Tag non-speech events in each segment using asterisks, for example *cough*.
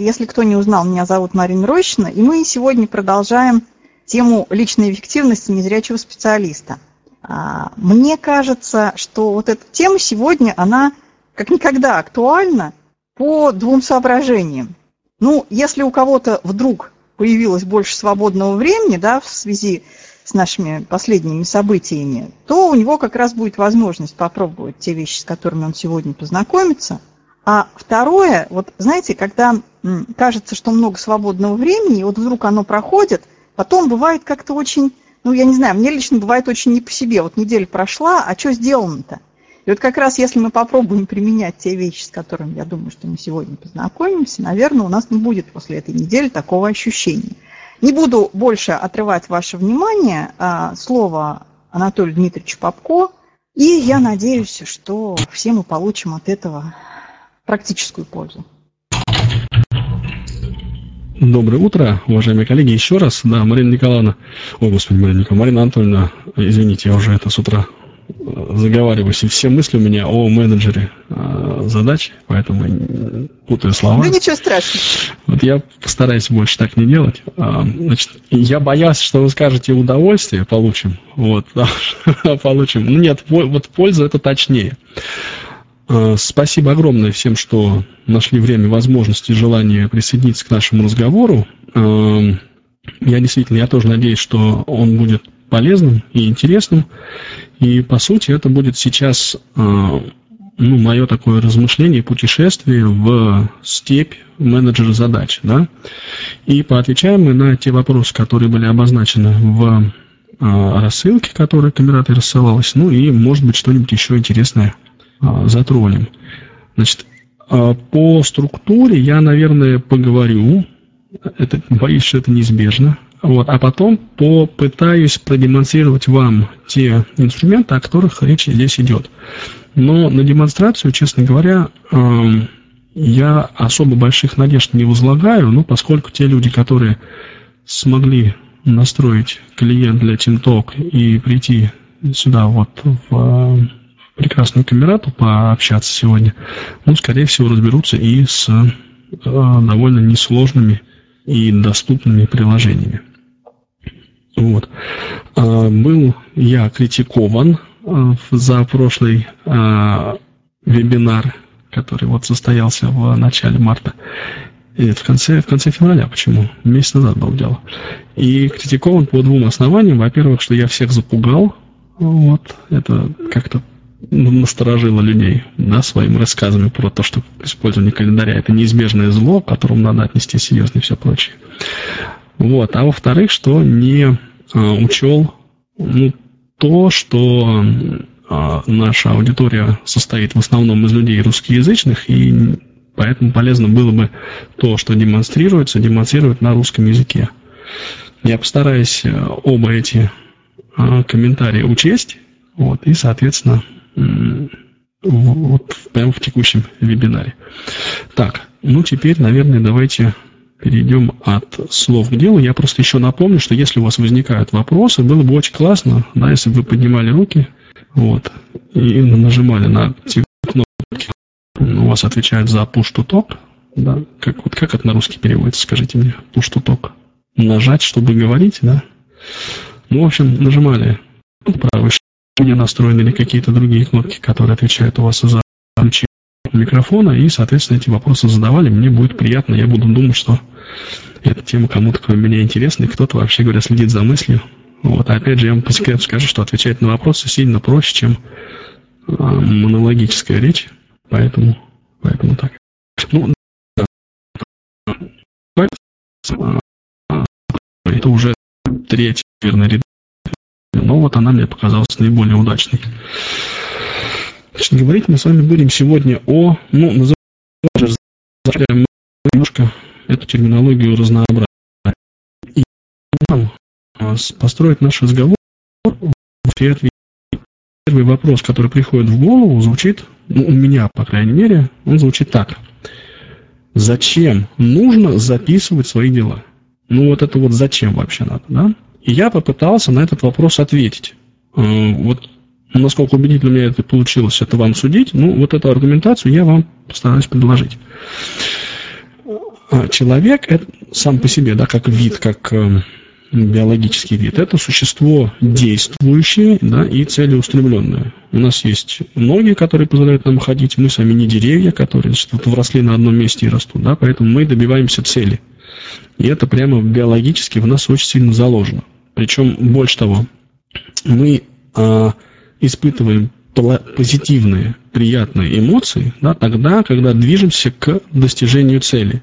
Если кто не узнал, меня зовут Марина Рощина, и мы сегодня продолжаем тему личной эффективности незрячего специалиста. А, мне кажется, что вот эта тема сегодня, она как никогда актуальна по двум соображениям. Ну, если у кого-то вдруг появилось больше свободного времени, да, в связи с нашими последними событиями, то у него как раз будет возможность попробовать те вещи, с которыми он сегодня познакомится. А второе, вот знаете, когда кажется, что много свободного времени, и вот вдруг оно проходит, потом бывает как-то очень, ну, я не знаю, мне лично бывает очень не по себе. Вот неделя прошла, а что сделано-то? И вот как раз если мы попробуем применять те вещи, с которыми, я думаю, что мы сегодня познакомимся, наверное, у нас не будет после этой недели такого ощущения. Не буду больше отрывать ваше внимание. А, слово Анатолию Дмитриевичу Попко. И я надеюсь, что все мы получим от этого практическую пользу. Доброе утро, уважаемые коллеги. Еще раз, да, Марина Николаевна, о, господи, Марина Николаевна, Марина Анатольевна, извините, я уже это с утра э, заговариваюсь, и все мысли у меня о менеджере э, задач, поэтому путаю слова. Да ничего страшного. Вот я постараюсь больше так не делать. А, значит, я боялся, что вы скажете удовольствие получим, вот, *laughs* получим. Ну нет, вот польза это точнее. Э, спасибо огромное всем, что нашли время, возможность и желание присоединиться к нашему разговору. Э, я действительно, я тоже надеюсь, что он будет полезным и интересным. И, по сути, это будет сейчас э, ну, мое такое размышление, путешествие в степь менеджера задач. Да? И поотвечаем мы на те вопросы, которые были обозначены в рассылке, которая камератой рассылалась. Ну и, может быть, что-нибудь еще интересное а, затронем. Значит, а, по структуре я, наверное, поговорю. Это, боюсь, что это неизбежно. Вот, а потом попытаюсь продемонстрировать вам те инструменты, о которых речь здесь идет. Но на демонстрацию, честно говоря, я особо больших надежд не возлагаю, ну, поскольку те люди, которые смогли настроить клиент для TeamTalk и прийти сюда вот в прекрасную камерату пообщаться сегодня, ну, скорее всего, разберутся и с э, довольно несложными и доступными приложениями. Вот. А, был я критикован э, за прошлый а, вебинар, который вот состоялся в начале марта. Нет, в конце, в конце февраля, почему? Месяц назад было дело. И критикован по двум основаниям. Во-первых, что я всех запугал. Вот, это как-то насторожило людей да, своими рассказами про то, что использование календаря это неизбежное зло, к которому надо отнести серьезно и все прочее. Вот. А во-вторых, что не а, учел ну, то, что а, наша аудитория состоит в основном из людей русскоязычных, и поэтому полезно было бы то, что демонстрируется, демонстрировать на русском языке. Я постараюсь э, оба эти а, комментарии учесть, вот, и, соответственно, вот прямо в текущем вебинаре. Так, ну теперь, наверное, давайте перейдем от слов к делу. Я просто еще напомню, что если у вас возникают вопросы, было бы очень классно, да, если бы вы поднимали руки, вот, и нажимали на те кнопки, у вас отвечают за push to talk, да, как, вот как это на русский переводится, скажите мне, push to talk. Нажать, чтобы говорить, да. Ну, в общем, нажимали правый меня настроены или какие-то другие кнопки, которые отвечают у вас за включение микрофона, и, соответственно, эти вопросы задавали, мне будет приятно, я буду думать, что эта тема кому-то, кроме меня, интересна, и кто-то, вообще говоря, следит за мыслью. Вот, а опять же, я вам по секрету скажу, что отвечать на вопросы сильно проще, чем э, монологическая речь, поэтому, поэтому так. Ну, да. Это уже третий, наверное, ряд но вот она мне показалась наиболее удачной. Значит, говорить мы с вами будем сегодня о, ну, называем немножко эту терминологию разнообразить. И а, построить наш разговор Первый вопрос, который приходит в голову, звучит, ну, у меня, по крайней мере, он звучит так. Зачем нужно записывать свои дела? Ну, вот это вот зачем вообще надо, да? И я попытался на этот вопрос ответить. Э, вот насколько убедительно меня это получилось, это вам судить. Ну, вот эту аргументацию я вам постараюсь предложить. а человек это сам по себе, да, как вид, как э, биологический вид, это существо действующее да, и целеустремленное. У нас есть ноги, которые позволяют нам ходить, мы сами не деревья, которые значит, вот вросли на одном месте и растут, да, поэтому мы добиваемся цели. И это прямо биологически в нас очень сильно заложено. Причем, больше того, мы а, испытываем позитивные, приятные эмоции да, тогда, когда движемся к достижению цели.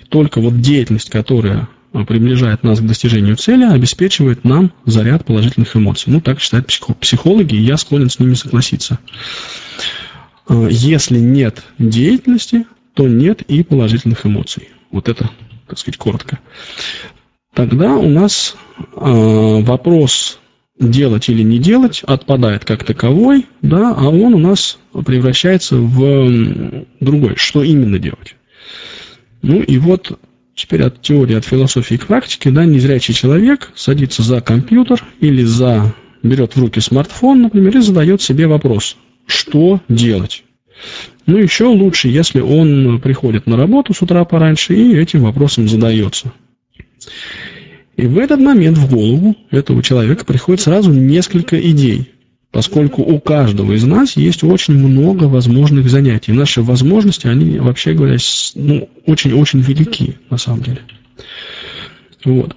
И только вот деятельность, которая а, приближает нас к достижению цели, обеспечивает нам заряд положительных эмоций. Ну, так считают психологи, и я склонен с ними согласиться. А, если нет деятельности, то нет и положительных эмоций. Вот это, так сказать, коротко. Тогда у нас э, вопрос делать или не делать отпадает как таковой, да, а он у нас превращается в другой, что именно делать. Ну и вот теперь от теории, от философии к практике, да, незрячий человек садится за компьютер или за, берет в руки смартфон, например, и задает себе вопрос, что делать. Ну, еще лучше, если он приходит на работу с утра пораньше и этим вопросом задается. И в этот момент в голову этого человека приходит сразу несколько идей, поскольку у каждого из нас есть очень много возможных занятий. Наши возможности, они, вообще говоря, ну, очень-очень велики на самом деле. Вот.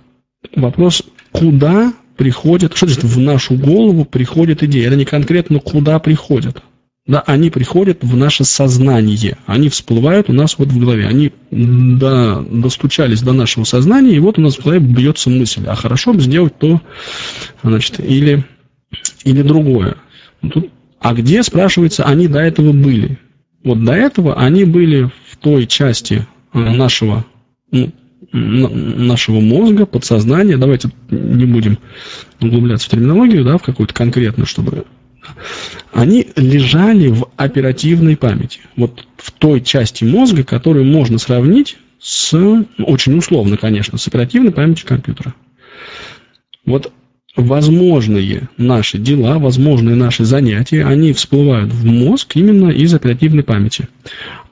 Вопрос, куда приходят, что значит в нашу голову приходят идеи? Это не конкретно куда приходят. Да, они приходят в наше сознание, они всплывают у нас вот в голове, они до, достучались до нашего сознания, и вот у нас в голове бьется мысль, а хорошо бы сделать то, значит, или, или другое. Тут, а где, спрашивается, они до этого были? Вот до этого они были в той части э, нашего, ну, нашего мозга, подсознания, давайте не будем углубляться в терминологию, да, в какую-то конкретную, чтобы они лежали в оперативной памяти. Вот в той части мозга, которую можно сравнить с, очень условно, конечно, с оперативной памятью компьютера. Вот возможные наши дела, возможные наши занятия, они всплывают в мозг именно из оперативной памяти.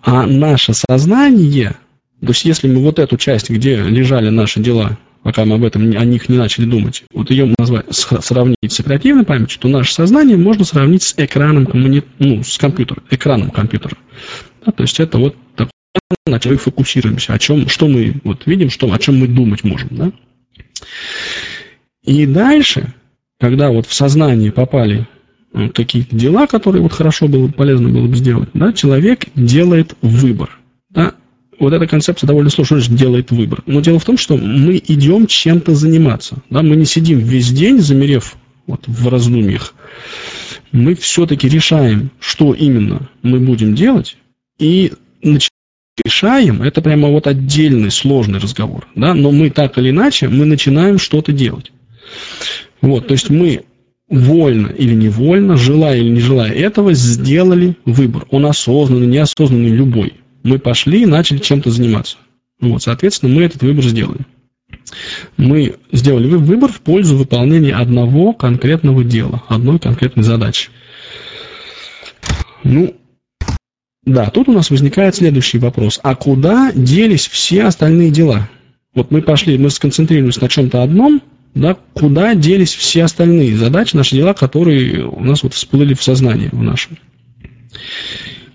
А наше сознание, то есть если мы вот эту часть, где лежали наши дела, пока мы об этом о них не начали думать, вот ее назвать, сравнить с оперативной памятью, то наше сознание можно сравнить с экраном ну, с компьютером, экраном компьютера. Да, то есть это вот такое, на чем мы фокусируемся, о чем, что мы вот видим, что, о чем мы думать можем. Да? И дальше, когда вот в сознание попали э, какие-то дела, которые вот хорошо было, полезно было бы сделать, да, человек делает выбор. Да? Вот эта концепция довольно сложная, что делает выбор. Но дело в том, что мы идем чем-то заниматься. Да? Мы не сидим весь день, замерев вот, в раздумьях. Мы все-таки решаем, что именно мы будем делать, и решаем, это прямо вот отдельный сложный разговор. Да? Но мы так или иначе, мы начинаем что-то делать. Вот, то есть мы вольно или невольно, желая или не желая этого, сделали выбор. Он осознанный, неосознанный, любой мы пошли и начали чем-то заниматься. Вот, соответственно, мы этот выбор сделали. Мы сделали выбор в пользу выполнения одного конкретного дела, одной конкретной задачи. Ну, да, тут у нас возникает следующий вопрос. А куда делись все остальные дела? Вот мы пошли, мы сконцентрировались на чем-то одном, да, куда делись все остальные задачи, наши дела, которые у нас вот всплыли в сознании в нашем.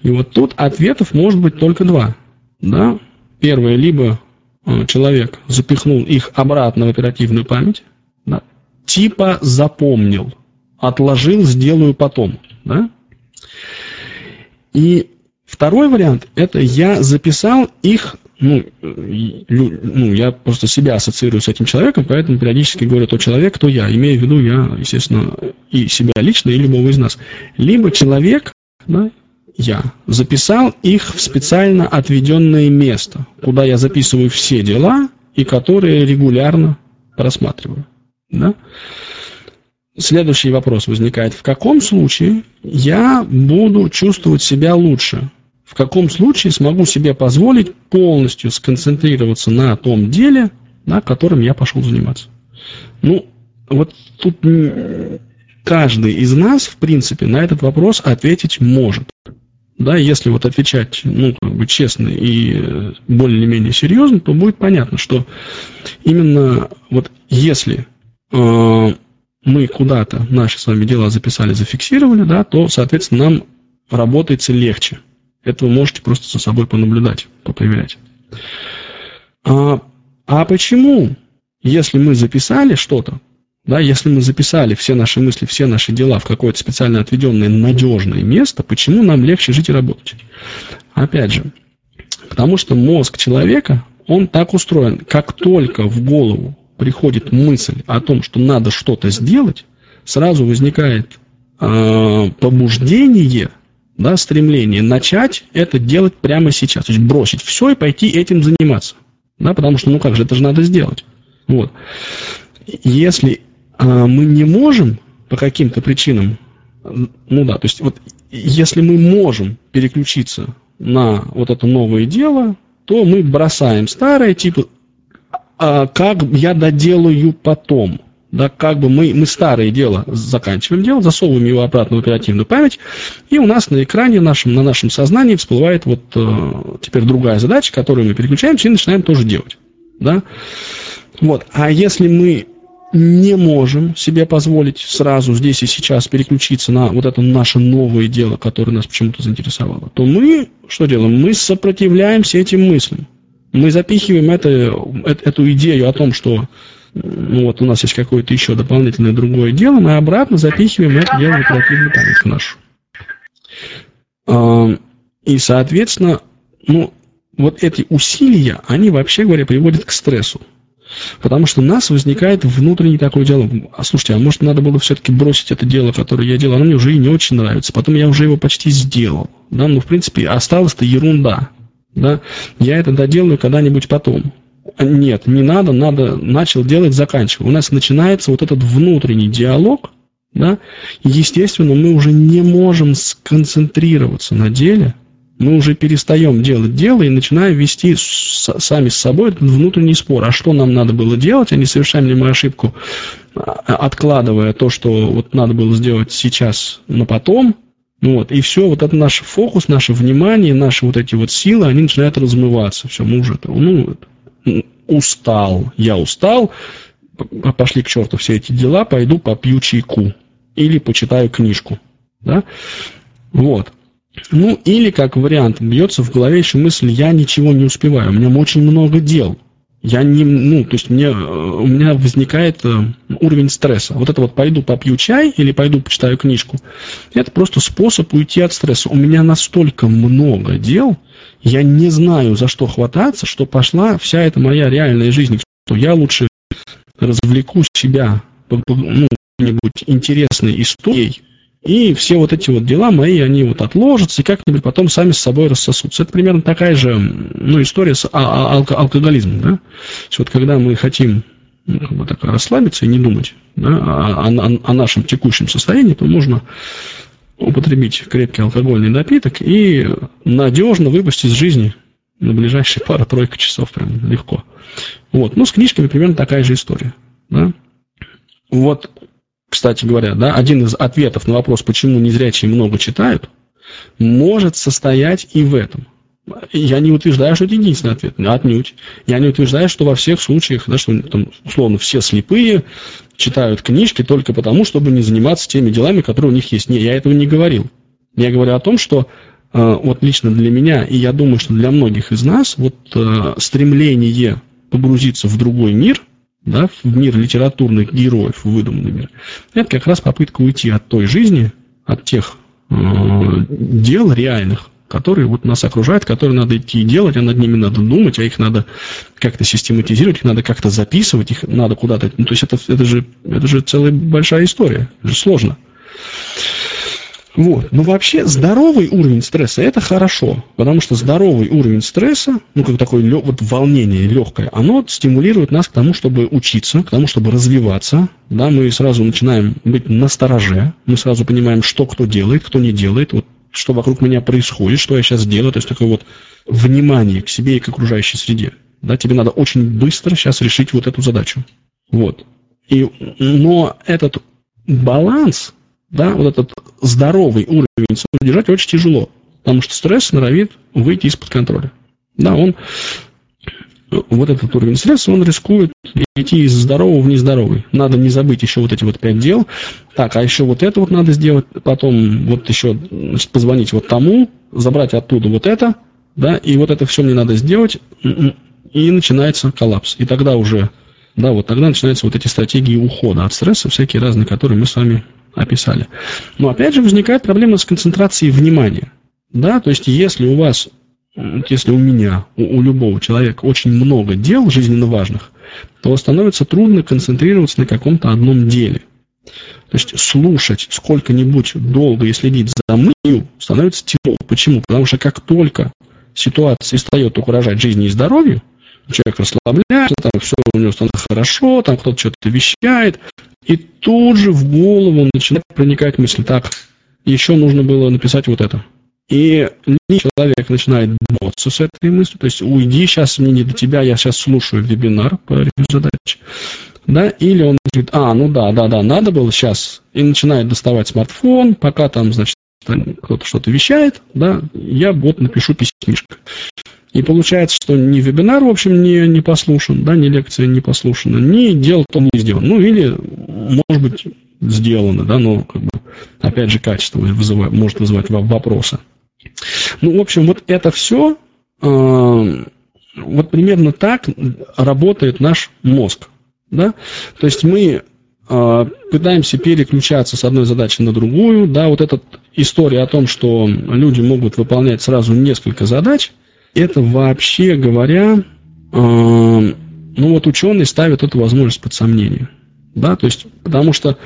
И вот тут ответов может быть только два. Да? Первое, либо э, человек запихнул их обратно в оперативную память, да? типа запомнил, отложил, сделаю потом. Да? И второй вариант – это я записал их, ну, ну, я просто себя ассоциирую с этим человеком, поэтому периодически говорю то человек, то я, имея в виду я, естественно, и себя лично, и любого из нас. Либо человек, да, я записал их в специально отведенное место, куда я записываю все дела и которые регулярно просматриваю. Да? Следующий вопрос возникает. В каком случае я буду чувствовать себя лучше? В каком случае смогу себе позволить полностью сконцентрироваться на том деле, на котором я пошел заниматься? Ну, вот тут каждый из нас, в принципе, на этот вопрос ответить может. Да, если вот отвечать, ну, как бы честно и более-менее серьезно, то будет понятно, что именно вот если э, мы куда-то наши с вами дела записали, зафиксировали, да, то, соответственно, нам работается легче. Это вы можете просто за собой понаблюдать, попроверять. А, а почему, если мы записали что-то, да, если мы записали все наши мысли, все наши дела в какое-то специально отведенное надежное место, почему нам легче жить и работать? Опять же, потому что мозг человека, он так устроен, как только в голову приходит мысль о том, что надо что-то сделать, сразу возникает э, побуждение, да, стремление начать это делать прямо сейчас, то есть бросить все и пойти этим заниматься, да, потому что, ну как же, это же надо сделать. Вот. Если мы не можем по каким-то причинам, ну да, то есть вот если мы можем переключиться на вот это новое дело, то мы бросаем старое, типа, а как я доделаю потом. Да, как бы мы, мы старое дело заканчиваем дело, засовываем его обратно в оперативную память, и у нас на экране нашем, на нашем сознании всплывает вот э, теперь другая задача, которую мы переключаемся и начинаем тоже делать. Да? Вот. А если мы не можем себе позволить сразу здесь и сейчас переключиться на вот это наше новое дело, которое нас почему-то заинтересовало, то мы что делаем? Мы сопротивляемся этим мыслям. Мы запихиваем это, эту идею о том, что ну, вот у нас есть какое-то еще дополнительное другое дело, мы обратно запихиваем это дело в оперативную память нашу. А, и, соответственно, ну, вот эти усилия, они, вообще говоря, приводят к стрессу. Потому что у нас возникает внутренний такой диалог. А слушайте, а может надо было все-таки бросить это дело, которое я делал, оно мне уже и не очень нравится. Потом я уже его почти сделал. Да, ну, в принципе, осталось-то ерунда. Да? Я это доделаю когда-нибудь потом. Нет, не надо, надо, начал делать, заканчиваю. У нас начинается вот этот внутренний диалог, да, и, естественно, мы уже не можем сконцентрироваться на деле, мы уже перестаем делать дело и начинаем вести с, сами с собой внутренний спор. А что нам надо было делать, а не совершаем ли мы ошибку, а, откладывая то, что вот надо было сделать сейчас, но потом. Ну вот, и все, вот это наш фокус, наше внимание, наши вот эти вот силы, они начинают размываться. Все, мы уже, ну, устал, я устал, пошли к черту все эти дела, пойду попью чайку или почитаю книжку. Да? Вот. Ну, или, как вариант, бьется в голове еще мысль, я ничего не успеваю, у меня очень много дел. Я не, ну, то есть мне, у меня возникает э, уровень стресса. Вот это вот пойду попью чай или пойду почитаю книжку, это просто способ уйти от стресса. У меня настолько много дел, я не знаю, за что хвататься, что пошла вся эта моя реальная жизнь, что я лучше развлеку себя ну, нибудь интересной историей, и все вот эти вот дела мои, они вот отложатся и как-нибудь потом сами с собой рассосутся. Это примерно такая же ну, история с а- а- алко- алкоголизмом. Да? То есть вот когда мы хотим ну, как бы так, расслабиться и не думать да, о, о, о нашем текущем состоянии, то можно употребить крепкий алкогольный напиток и надежно выпустить из жизни на ближайшие *laughs* пара-тройка часов прям легко. Вот. Ну, с книжками примерно такая же история. Да? Вот кстати говоря, да, один из ответов на вопрос, почему незрячие много читают, может состоять и в этом. Я не утверждаю, что это единственный ответ, отнюдь. Я не утверждаю, что во всех случаях, да, что там, условно все слепые читают книжки только потому, чтобы не заниматься теми делами, которые у них есть. Не, я этого не говорил. Я говорю о том, что э, вот лично для меня, и я думаю, что для многих из нас, вот э, стремление погрузиться в другой мир, да, в мир литературных героев, выдуманный мир, это как раз попытка уйти от той жизни, от тех э, дел реальных, которые вот нас окружают, которые надо идти и делать, а над ними надо думать, а их надо как-то систематизировать, их надо как-то записывать, их надо куда-то... Ну, то есть это, это, же, это же целая большая история, это же сложно. Вот. Но вообще здоровый уровень стресса это хорошо, потому что здоровый уровень стресса, ну как такое вот волнение легкое, оно стимулирует нас к тому, чтобы учиться, к тому, чтобы развиваться. Да, мы сразу начинаем быть на стороже, мы сразу понимаем, что кто делает, кто не делает, вот что вокруг меня происходит, что я сейчас делаю, то есть такое вот внимание к себе и к окружающей среде. Да, тебе надо очень быстро сейчас решить вот эту задачу. Вот. И, но этот баланс да, вот этот здоровый уровень удержать очень тяжело. потому что стресс норовит выйти из-под контроля. Да, он вот этот уровень стресса, он рискует идти из здорового в нездоровый. Надо не забыть еще вот эти вот пять дел. Так, а еще вот это вот надо сделать, потом вот еще значит, позвонить вот тому, забрать оттуда вот это, да, и вот это все мне надо сделать, и начинается коллапс. И тогда уже, да, вот тогда начинаются вот эти стратегии ухода от стресса, всякие разные, которые мы с вами описали. Но опять же возникает проблема с концентрацией внимания. Да, то есть если у вас если у меня, у, у любого человека очень много дел жизненно важных, то становится трудно концентрироваться на каком-то одном деле. То есть слушать сколько-нибудь долго и следить за мною становится тяжело. Почему? Потому что как только ситуация перестает угрожать жизни и здоровью, человек расслабляется, там все у него становится хорошо, там кто-то что-то вещает, и тут же в голову начинает проникать мысль, так, еще нужно было написать вот это. И человек начинает бороться с этой мыслью, то есть уйди, сейчас мне не до тебя, я сейчас слушаю вебинар по решению задач. Да, или он говорит, а, ну да, да, да, надо было сейчас, и начинает доставать смартфон, пока там, значит, кто-то что-то вещает, да, я вот напишу письмишко. И получается, что ни вебинар, в общем, не, не послушан, да, ни лекция не послушана, ни дело то не сделано. Ну, или, может быть, сделано, да, но, как бы, опять же, качество вызывает, может вызывать вопросы. Ну, в общем, вот это все, э, вот примерно так работает наш мозг. Да? То есть мы э, пытаемся переключаться с одной задачи на другую. Да, вот эта история о том, что люди могут выполнять сразу несколько задач, это вообще говоря, э, ну вот ученые ставят эту возможность под сомнение. Да, то есть, потому что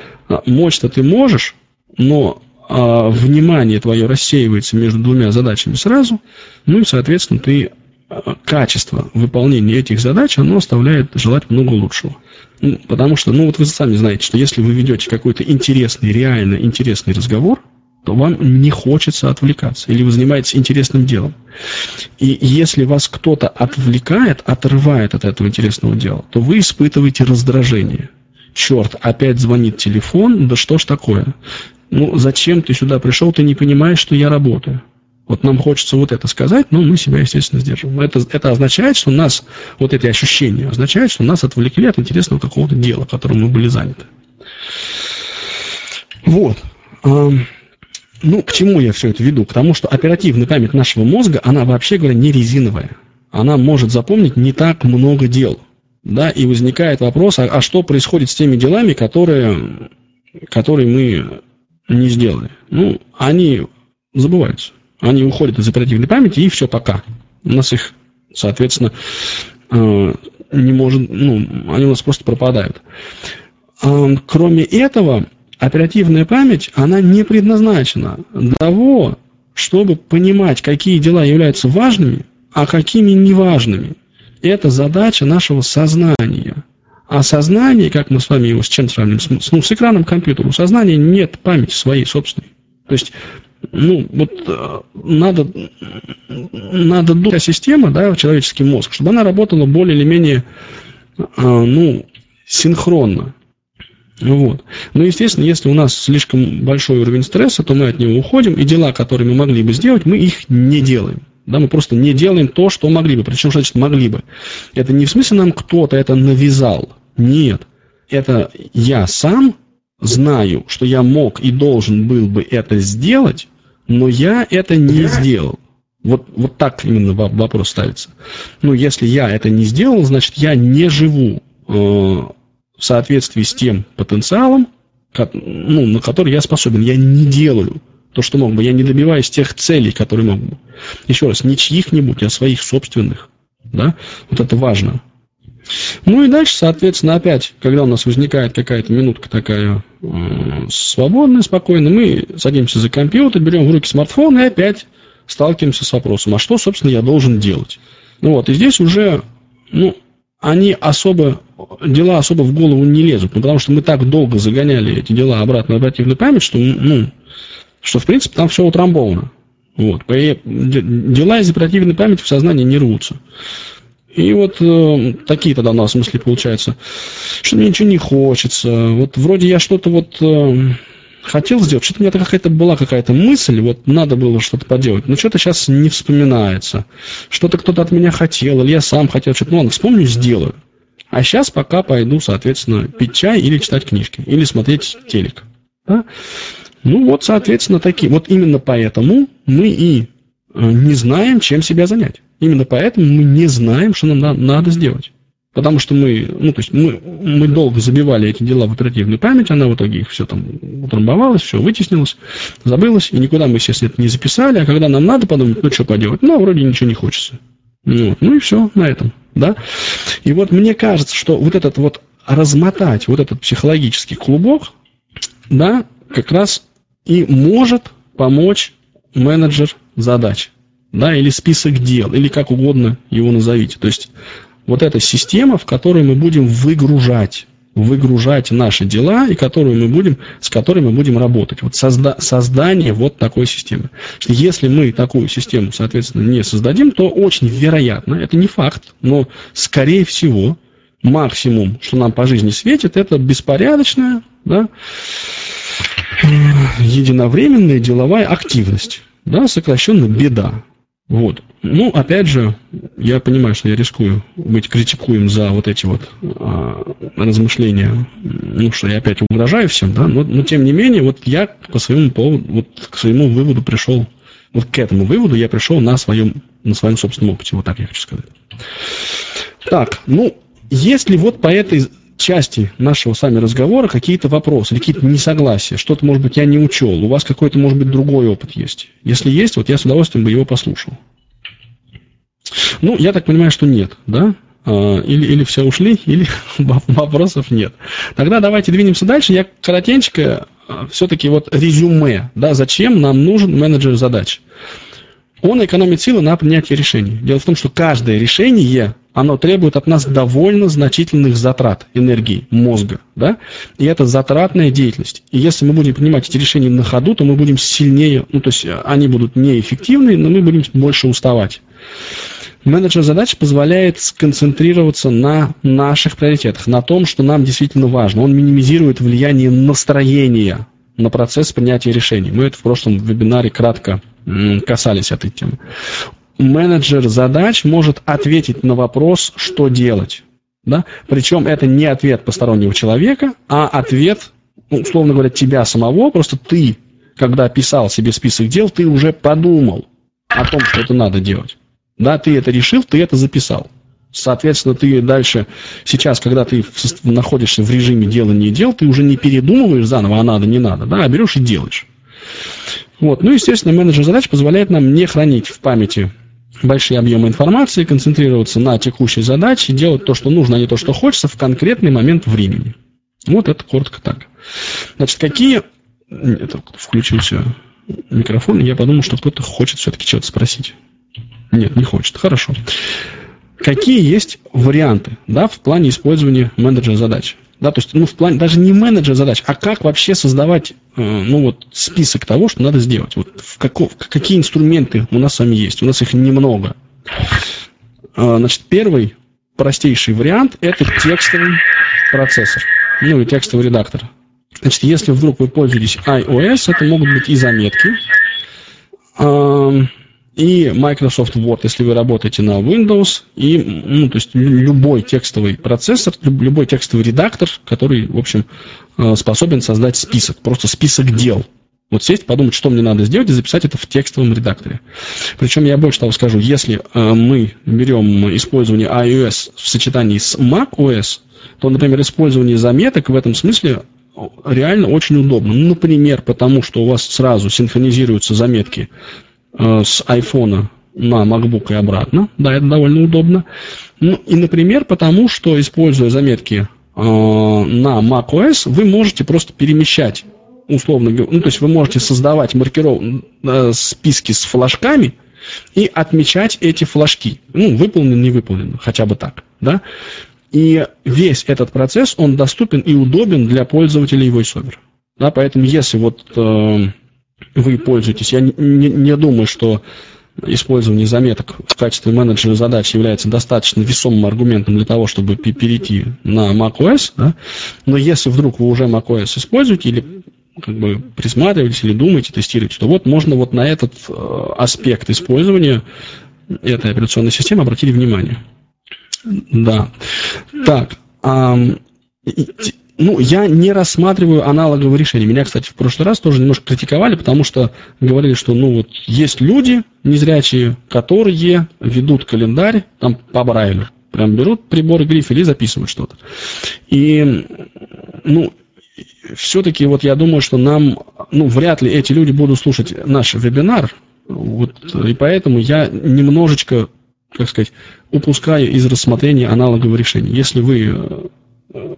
мочь-то ты можешь, но а, внимание твое рассеивается между двумя задачами сразу, ну и, соответственно, ты а, качество выполнения этих задач, оно оставляет желать много лучшего. Ну, потому что, ну вот вы сами знаете, что если вы ведете какой-то интересный, реально интересный разговор, то вам не хочется отвлекаться, или вы занимаетесь интересным делом. И если вас кто-то отвлекает, отрывает от этого интересного дела, то вы испытываете раздражение. Черт, опять звонит телефон, да что ж такое? ну, зачем ты сюда пришел, ты не понимаешь, что я работаю. Вот нам хочется вот это сказать, но мы себя, естественно, сдерживаем. Это, это означает, что нас, вот эти ощущения, означает, что нас отвлекли от интересного какого-то дела, которым мы были заняты. Вот. Ну, к чему я все это веду? К тому, что оперативная память нашего мозга, она вообще говоря не резиновая. Она может запомнить не так много дел. Да, и возникает вопрос, а, а что происходит с теми делами, которые, которые мы не сделали. Ну, они забываются. Они уходят из оперативной памяти, и все, пока. У нас их, соответственно, э, не может, ну, они у нас просто пропадают. А, кроме этого, оперативная память, она не предназначена того, чтобы понимать, какие дела являются важными, а какими неважными. Это задача нашего сознания. А сознание, как мы с вами его с чем сравним? С, ну, с экраном компьютера. У сознания нет памяти своей собственной. То есть, ну, вот э, надо, надо думать система, да, человеческий мозг, чтобы она работала более или менее, э, ну, синхронно. Вот. Но, естественно, если у нас слишком большой уровень стресса, то мы от него уходим, и дела, которые мы могли бы сделать, мы их не делаем. Да, мы просто не делаем то, что могли бы. Причем, что значит могли бы? Это не в смысле нам кто-то это навязал. Нет. Это я сам знаю, что я мог и должен был бы это сделать, но я это не сделал. Вот, вот так именно вопрос ставится. Ну, если я это не сделал, значит, я не живу э, в соответствии с тем потенциалом, ну, на который я способен. Я не делаю то, что мог бы. Я не добиваюсь тех целей, которые мог бы. Еще раз, не чьих-нибудь, а своих собственных. Да? Вот это важно. Ну и дальше, соответственно, опять, когда у нас возникает какая-то минутка такая э, свободная, спокойная, мы садимся за компьютер, берем в руки смартфон и опять сталкиваемся с вопросом, а что, собственно, я должен делать? Ну вот, и здесь уже, ну, они особо, дела особо в голову не лезут, ну, потому что мы так долго загоняли эти дела обратно в оперативную память, что, ну, что, в принципе, там все утрамбовано. Вот. Дела из оперативной памяти в сознании не рвутся. И вот э, такие тогда у нас мысли получаются, что мне ничего не хочется. Вот вроде я что-то вот, э, хотел сделать, что-то у меня какая-то была какая-то мысль, вот надо было что-то поделать, но что-то сейчас не вспоминается. Что-то кто-то от меня хотел, или я сам хотел что-то, ну ладно, вспомню, сделаю. А сейчас пока пойду, соответственно, пить чай или читать книжки, или смотреть телек. Да? Ну вот, соответственно, такие. Вот именно поэтому мы и э, не знаем, чем себя занять. Именно поэтому мы не знаем, что нам на- надо сделать. Потому что мы, ну, то есть мы, мы долго забивали эти дела в оперативную память, она в итоге их все там утрамбовалось, все вытеснилось, забылось, и никуда мы, естественно, это не записали, а когда нам надо подумать, ну, что поделать, ну, вроде ничего не хочется. Ну, ну и все на этом, да. И вот мне кажется, что вот этот вот размотать вот этот психологический клубок, да, как раз и может помочь менеджер задач, да, или список дел, или как угодно его назовите. То есть вот эта система, в которой мы будем выгружать выгружать наши дела и которую мы будем, с которой мы будем работать. Вот созда, создание вот такой системы. Если мы такую систему, соответственно, не создадим, то очень вероятно, это не факт, но скорее всего максимум, что нам по жизни светит, это беспорядочная, да, единовременная деловая активность, да, сокращенно беда. Вот. Ну, опять же, я понимаю, что я рискую быть критикуем за вот эти вот а, размышления, ну, что я опять угрожаю всем, да, но, но тем не менее, вот я по своему поводу, вот к своему выводу пришел, вот к этому выводу я пришел на своем, на своем собственном опыте, вот так я хочу сказать. Так, ну, если вот по этой части нашего с вами разговора какие-то вопросы какие-то несогласия, что-то, может быть, я не учел, у вас какой-то, может быть, другой опыт есть. Если есть, вот я с удовольствием бы его послушал. Ну, я так понимаю, что нет, да? А, или, или все ушли, *laughs* или вопросов нет. Тогда давайте двинемся дальше. Я коротенько а, все-таки вот резюме, да, зачем нам нужен менеджер задач. Он экономит силы на принятие решений. Дело в том, что каждое решение оно требует от нас довольно значительных затрат энергии мозга, да, и это затратная деятельность. И если мы будем принимать эти решения на ходу, то мы будем сильнее, ну, то есть они будут неэффективны, но мы будем больше уставать. Менеджер задач позволяет сконцентрироваться на наших приоритетах, на том, что нам действительно важно. Он минимизирует влияние настроения на процесс принятия решений. Мы это в прошлом вебинаре кратко касались этой темы менеджер задач может ответить на вопрос, что делать. Да? Причем это не ответ постороннего человека, а ответ, ну, условно говоря, тебя самого. Просто ты, когда писал себе список дел, ты уже подумал о том, что это надо делать. Да, ты это решил, ты это записал. Соответственно, ты дальше, сейчас, когда ты находишься в режиме делания дел, ты уже не передумываешь заново, а надо, не надо, да, а берешь и делаешь. Вот. Ну, естественно, менеджер задач позволяет нам не хранить в памяти большие объемы информации, концентрироваться на текущей задаче, делать то, что нужно, а не то, что хочется в конкретный момент времени. Вот это коротко так. Значит, какие... Это включился микрофон, я подумал, что кто-то хочет все-таки что-то спросить. Нет, не хочет. Хорошо. Какие есть варианты да, в плане использования менеджера задач? Да, то есть, ну, в плане даже не менеджер задач, а как вообще создавать, э, ну, вот, список того, что надо сделать. Вот в каков, какие инструменты у нас с вами есть. У нас их немного. Э, значит, первый простейший вариант – это текстовый процессор, ну, и текстовый редактор. Значит, если вдруг вы пользуетесь iOS, это могут быть и заметки, и Microsoft Word, если вы работаете на Windows, и ну, то есть любой текстовый процессор, любой текстовый редактор, который, в общем, э, способен создать список, просто список дел. Вот сесть, подумать, что мне надо сделать, и записать это в текстовом редакторе. Причем я больше того скажу, если э, мы берем использование iOS в сочетании с macOS, то, например, использование заметок в этом смысле реально очень удобно. Например, потому что у вас сразу синхронизируются заметки с айфона на MacBook и обратно. Да, это довольно удобно. Ну, и, например, потому что, используя заметки э, на macOS, вы можете просто перемещать, условно говоря, ну, то есть вы можете создавать маркиров... э, списки с флажками и отмечать эти флажки. Ну, выполнен, не выполнен, хотя бы так, да. И весь этот процесс, он доступен и удобен для пользователей VoiceOver. Да, поэтому если вот э, вы пользуетесь. Я не, не, думаю, что использование заметок в качестве менеджера задач является достаточно весомым аргументом для того, чтобы перейти на macOS, да? но если вдруг вы уже macOS используете или как бы присматриваетесь или думаете, тестируете, то вот можно вот на этот э, аспект использования этой операционной системы обратить внимание. Да. Так. Эм, ну, я не рассматриваю аналоговые решения. Меня, кстати, в прошлый раз тоже немножко критиковали, потому что говорили, что, ну, вот есть люди незрячие, которые ведут календарь там по Брайлю. Прям берут прибор грифель и записывают что-то. И, ну, все-таки вот я думаю, что нам, ну, вряд ли эти люди будут слушать наш вебинар, вот, и поэтому я немножечко, как сказать, упускаю из рассмотрения аналоговых решений. Если вы, э,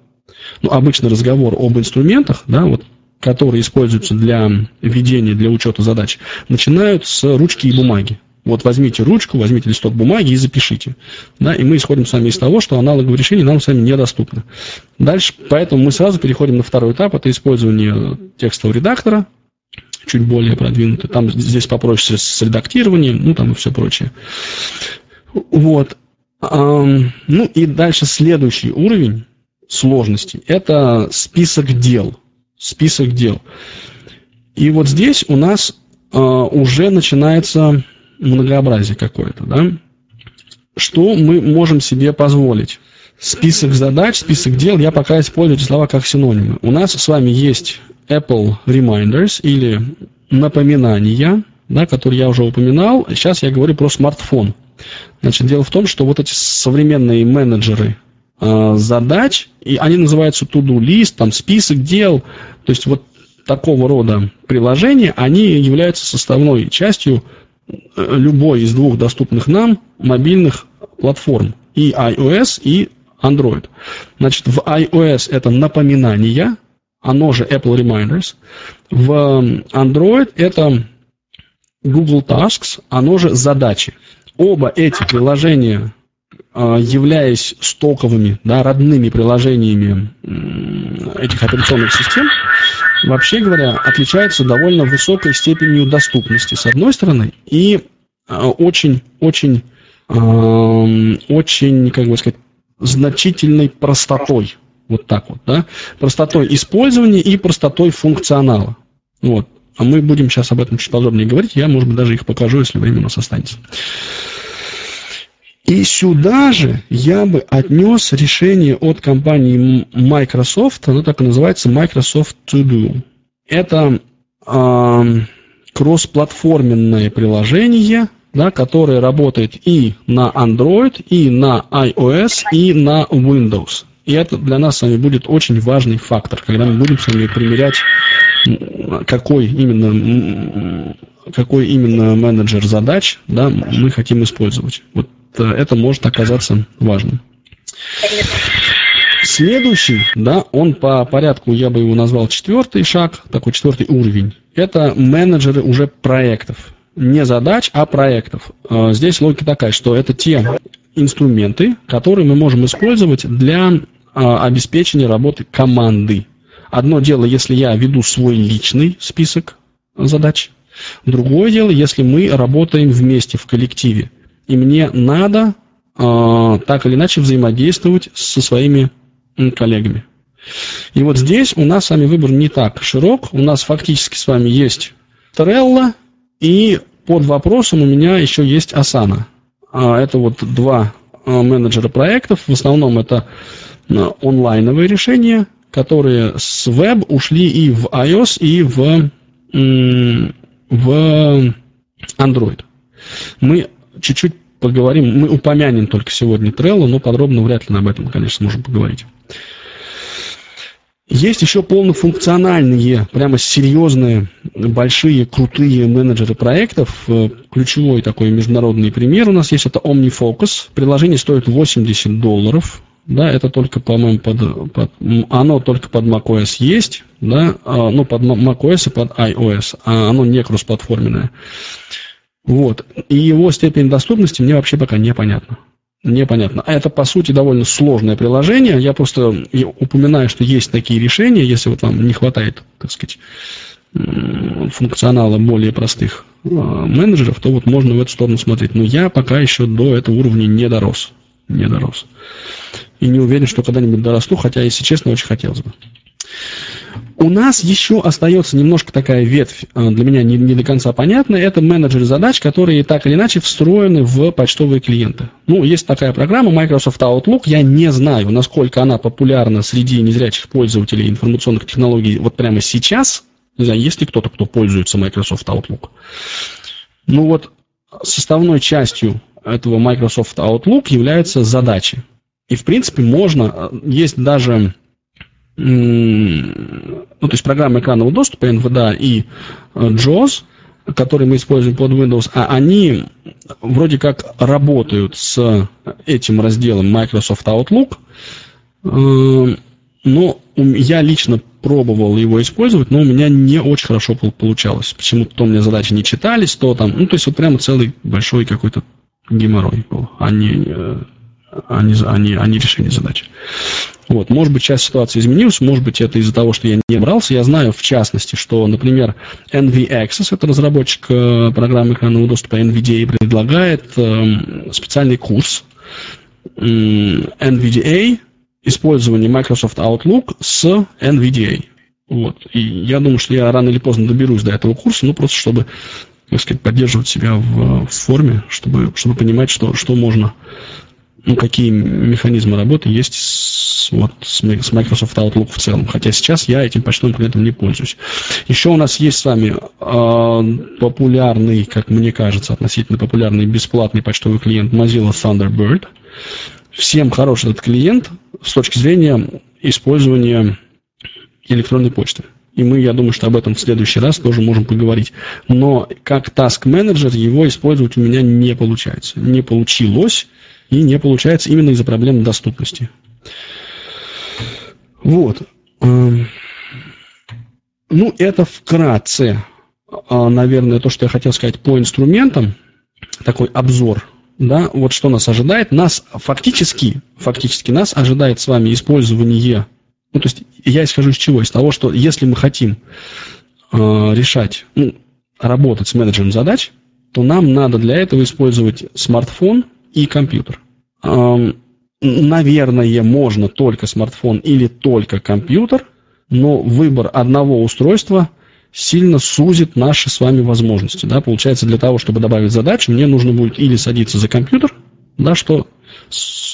ну, обычный разговор об инструментах, да, вот, которые используются для ведения, для учета задач, начинают с ручки и бумаги. Вот возьмите ручку, возьмите листок бумаги и запишите. Да, и мы исходим с вами из того, что аналоговые решения нам с вами недоступны. Дальше, поэтому мы сразу переходим на второй этап, это использование текстового редактора, чуть более продвинутый. Там здесь попроще с редактированием, ну там и все прочее. Вот. Ну и дальше следующий уровень сложности – это список дел. Список дел. И вот здесь у нас а, уже начинается многообразие какое-то, да? Что мы можем себе позволить? Список задач, список дел, я пока использую эти слова как синонимы. У нас с вами есть Apple Reminders или напоминания, да, которые я уже упоминал. Сейчас я говорю про смартфон. Значит, дело в том, что вот эти современные менеджеры э, задач, и они называются to-do list, там список дел, то есть вот такого рода приложения, они являются составной частью любой из двух доступных нам мобильных платформ, и iOS, и Android. Значит, в iOS это напоминания, оно же Apple Reminders. В Android это Google Tasks, оно же задачи. Оба эти приложения, являясь стоковыми, да, родными приложениями этих операционных систем, вообще говоря, отличаются довольно высокой степенью доступности, с одной стороны, и очень-очень, а, очень, как бы сказать, значительной простотой. Вот так вот, да? Простотой использования и простотой функционала. Вот. А мы будем сейчас об этом чуть подробнее говорить. Я, может быть, даже их покажу, если время у нас останется. И сюда же я бы отнес решение от компании Microsoft, оно так и называется Microsoft To Do. Это э, кроссплатформенное приложение, да, которое работает и на Android, и на iOS, и на Windows. И это для нас с вами будет очень важный фактор, когда мы будем с вами примерять, какой именно, какой именно менеджер задач да, мы хотим использовать. Вот это может оказаться важным. Следующий, да, он по порядку, я бы его назвал четвертый шаг, такой четвертый уровень. Это менеджеры уже проектов. Не задач, а проектов. А, здесь логика такая, что это те инструменты, которые мы можем использовать для а, обеспечения работы команды. Одно дело, если я веду свой личный список задач. Другое дело, если мы работаем вместе в коллективе и мне надо э, так или иначе взаимодействовать со своими коллегами. И вот здесь у нас с вами выбор не так широк. У нас фактически с вами есть Trello, и под вопросом у меня еще есть Asana. А, это вот два а, менеджера проектов. В основном это онлайновые решения, которые с веб ушли и в iOS, и в, в Android. Мы чуть-чуть поговорим, мы упомянем только сегодня Trello, но подробно вряд ли об этом, конечно, можем поговорить. Есть еще полнофункциональные, прямо серьезные, большие, крутые менеджеры проектов. Э, ключевой такой международный пример у нас есть, это OmniFocus. Приложение стоит 80 долларов. Да, это только, по-моему, под, под, оно только под macOS есть, да, а, ну, под macOS и под iOS, а оно не кроссплатформенное. Вот. И его степень доступности мне вообще пока непонятна. Непонятно. А это, по сути, довольно сложное приложение. Я просто упоминаю, что есть такие решения, если вот вам не хватает, так сказать, функционала более простых а, менеджеров, то вот можно в эту сторону смотреть. Но я пока еще до этого уровня не дорос. Не дорос. И не уверен, что когда-нибудь дорасту, хотя, если честно, очень хотелось бы. У нас еще остается немножко такая ветвь, э, для меня не, не до конца понятная, это менеджеры задач, которые так или иначе встроены в почтовые клиенты. Ну, есть такая программа Microsoft Outlook, я не знаю, насколько она популярна среди незрячих пользователей информационных технологий вот прямо сейчас, не знаю, есть ли кто-то, кто пользуется Microsoft Outlook. Ну вот, составной частью этого Microsoft Outlook являются задачи. И, в принципе, можно, э, есть даже ну, то есть программа экранного доступа, NVDA и э, JAWS, которые мы используем под Windows, а они вроде как работают с этим разделом Microsoft Outlook, э, но я лично пробовал его использовать, но у меня не очень хорошо получалось. Почему-то то у меня задачи не читались, то там, ну, то есть вот прямо целый большой какой-то геморрой был, а не, э, а не, а не, а не решение задачи. Вот, может быть, часть ситуации изменилась, может быть, это из-за того, что я не брался. Я знаю, в частности, что, например, NV Access, это разработчик э, программы экранного доступа NVDA, предлагает э, специальный курс э, NVDA, использование Microsoft Outlook с NVDA. Вот. И я думаю, что я рано или поздно доберусь до этого курса, ну, просто чтобы, так сказать, поддерживать себя в, в форме, чтобы, чтобы понимать, что, что можно ну, какие механизмы работы есть с, вот, с Microsoft Outlook в целом. Хотя сейчас я этим почтовым клиентом не пользуюсь. Еще у нас есть с вами э, популярный, как мне кажется, относительно популярный бесплатный почтовый клиент Mozilla Thunderbird. Всем хороший этот клиент с точки зрения использования электронной почты. И мы, я думаю, что об этом в следующий раз тоже можем поговорить. Но как task менеджер его использовать у меня не получается. Не получилось и не получается именно из-за проблем доступности. Вот. Эм, ну, это вкратце, а, наверное, то, что я хотел сказать по инструментам, такой обзор, да, вот что нас ожидает. Нас фактически, фактически нас ожидает с вами использование, ну, то есть я исхожу из чего? Из того, что если мы хотим э, решать, ну, работать с менеджером задач, то нам надо для этого использовать смартфон и компьютер. Наверное, можно только смартфон или только компьютер, но выбор одного устройства сильно сузит наши с вами возможности. Да? Получается, для того, чтобы добавить задачу, мне нужно будет или садиться за компьютер, да, что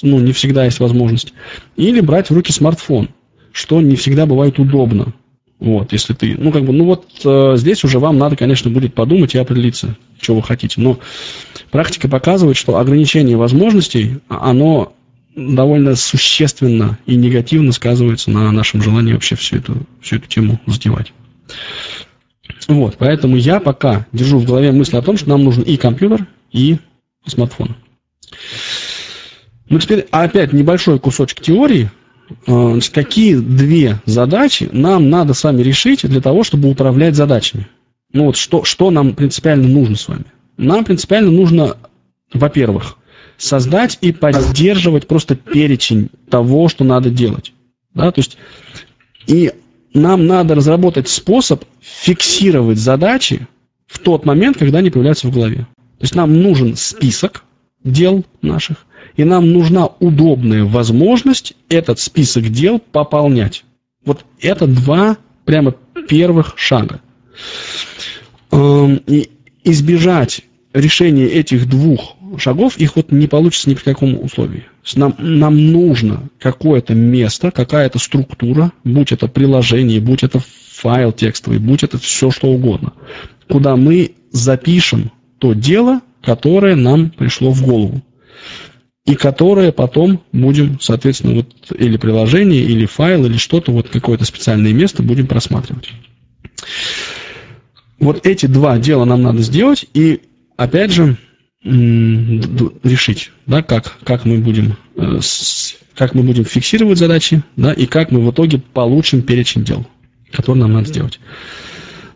ну, не всегда есть возможность, или брать в руки смартфон, что не всегда бывает удобно. Вот, если ты, ну, как бы, ну вот э, здесь уже вам надо, конечно, будет подумать и определиться, что вы хотите. Но практика показывает, что ограничение возможностей, оно довольно существенно и негативно сказывается на нашем желании вообще всю эту, всю эту тему задевать. Вот, поэтому я пока держу в голове мысль о том, что нам нужен и компьютер, и смартфон. Ну, теперь опять небольшой кусочек теории, Э, какие две задачи нам надо с вами решить для того, чтобы управлять задачами. Ну вот что, что нам принципиально нужно с вами? Нам принципиально нужно, во-первых, создать и поддерживать просто перечень того, что надо делать. Да, то есть, и нам надо разработать способ фиксировать задачи в тот момент, когда они появляются в голове. То есть нам нужен список дел наших, и нам нужна удобная возможность этот список дел пополнять. Вот это два прямо первых шага. Эм, и избежать решения этих двух шагов, их вот не получится ни при каком условии. Нам, нам нужно какое-то место, какая-то структура, будь это приложение, будь это файл текстовый, будь это все что угодно, куда мы запишем то дело, которое нам пришло в голову и которые потом будем, соответственно, вот или приложение, или файл, или что-то, вот какое-то специальное место будем просматривать. Вот эти два дела нам надо сделать, и опять же решить, да, как, как, мы будем, э, как мы будем фиксировать задачи, да, и как мы в итоге получим перечень дел, который нам надо сделать.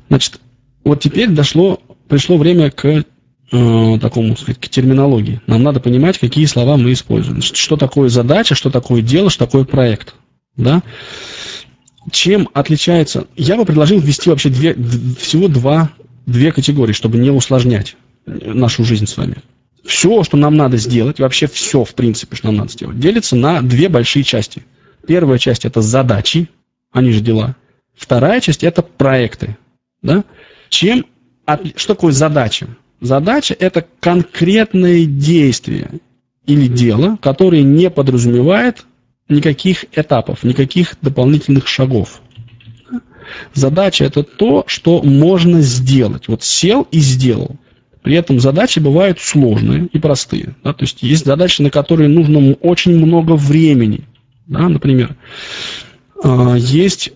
Значит, вот теперь дошло, пришло время к э, такому, сказать, терминологии. Нам надо понимать, какие слова мы используем. Что такое задача, что такое дело, что такое проект. Да? Чем отличается... Я бы предложил ввести вообще две, всего два, две категории, чтобы не усложнять нашу жизнь с вами. Все, что нам надо сделать, вообще все, в принципе, что нам надо сделать, делится на две большие части. Первая часть – это задачи, они же дела. Вторая часть – это проекты. Да? Чем, что такое задача? Задача – это конкретное действие или дело, которое не подразумевает никаких этапов, никаких дополнительных шагов. Задача – это то, что можно сделать. Вот сел и сделал. При этом задачи бывают сложные и простые. Да? То есть есть задачи, на которые нужно очень много времени. Да? Например, а, есть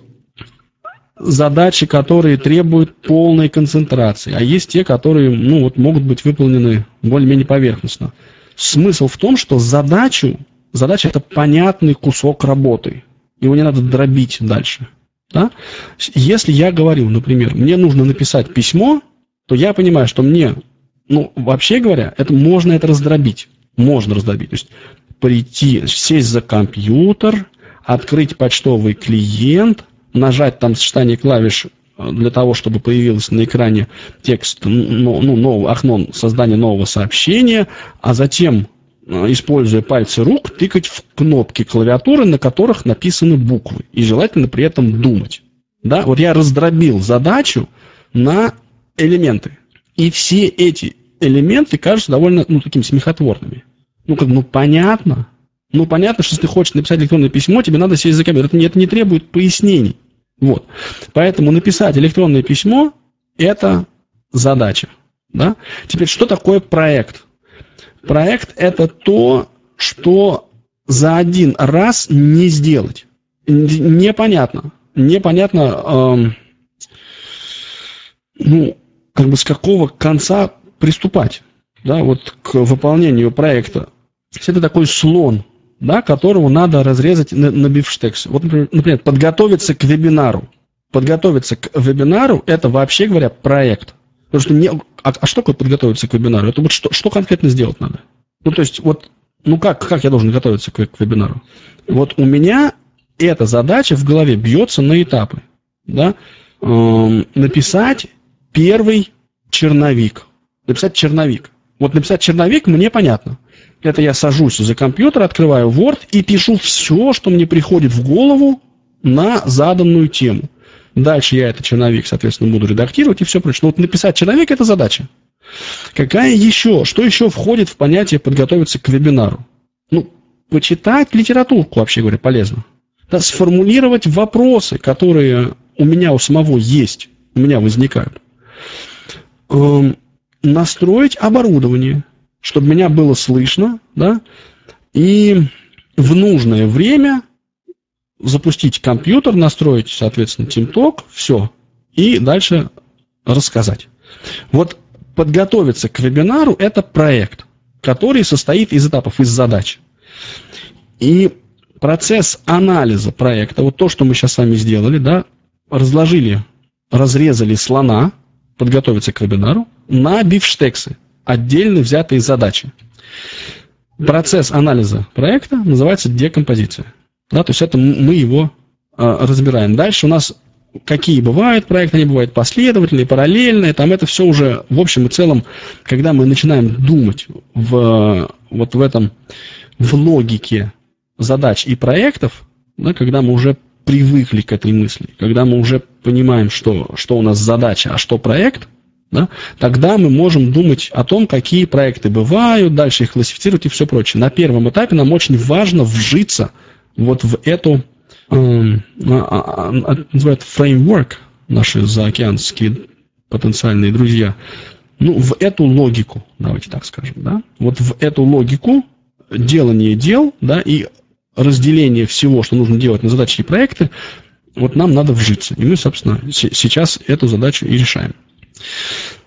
задачи, которые требуют полной концентрации, а есть те, которые ну, вот, могут быть выполнены более-менее поверхностно. Смысл в том, что задачу, задача это понятный кусок работы. Его не надо дробить дальше. Да? Если я говорю, например, мне нужно написать письмо, то я понимаю, что мне, ну, вообще говоря, это можно это раздробить. Можно раздробить. То есть прийти, сесть за компьютер, открыть почтовый клиент, нажать там сочетание клавиш э, для того, чтобы появилось на экране текст, ну, ну, нового, окно создания нового сообщения, а затем, э, используя пальцы рук, тыкать в кнопки клавиатуры, на которых написаны буквы, и желательно при этом думать. Да? Вот я раздробил задачу на элементы. И все эти элементы кажутся довольно ну, такими смехотворными. Ну, как, ну, понятно, ну, понятно, что если ты хочешь написать электронное письмо, тебе надо сесть за компьютер. Это, это не требует пояснений. Вот. Поэтому написать электронное письмо – это задача. Да? Теперь, что такое проект? Проект – это то, что за один раз не сделать. Непонятно. Непонятно, эм, ну, как бы с какого конца приступать да, вот к выполнению проекта. Это такой слон, да, которого надо разрезать на, на бифштекс. Вот, например, подготовиться к вебинару. Подготовиться к вебинару – это, вообще говоря, проект. Потому что не, а, а что такое подготовиться к вебинару? Это вот что, что конкретно сделать надо? Ну, то есть, вот, ну как, как я должен готовиться к, к вебинару? Вот у меня эта задача в голове бьется на этапы. Да? Эм, написать первый черновик. Написать черновик. Вот написать черновик мне понятно. Это я сажусь за компьютер, открываю Word и пишу все, что мне приходит в голову на заданную тему. Дальше я этот черновик, соответственно, буду редактировать и все прочее. Но вот написать черновик – это задача. Какая еще, что еще входит в понятие подготовиться к вебинару? Ну, почитать литературку, вообще говоря, полезно. Да, сформулировать вопросы, которые у меня у самого есть, у меня возникают. Эм, настроить оборудование, чтобы меня было слышно, да, и в нужное время запустить компьютер, настроить, соответственно, TeamTalk, все, и дальше рассказать. Вот подготовиться к вебинару – это проект, который состоит из этапов, из задач. И процесс анализа проекта, вот то, что мы сейчас с вами сделали, да, разложили, разрезали слона, подготовиться к вебинару, на бифштексы – отдельно взятые задачи. Процесс анализа проекта называется декомпозиция. Да, то есть это мы его э, разбираем. Дальше у нас какие бывают проекты, они бывают последовательные, параллельные, там это все уже в общем и целом, когда мы начинаем думать в, вот в этом, в логике задач и проектов, да, когда мы уже привыкли к этой мысли, когда мы уже понимаем, что, что у нас задача, а что проект – да, тогда мы можем думать о том, какие проекты бывают, дальше их классифицировать и все прочее. На первом этапе нам очень важно вжиться вот в эту, э, называют фреймворк, наши заокеанские потенциальные друзья, ну, в эту логику, давайте так скажем, да, вот в эту логику делания дел, да, и разделение всего, что нужно делать на задачи и проекты, вот нам надо вжиться. И мы, собственно, сейчас эту задачу и решаем.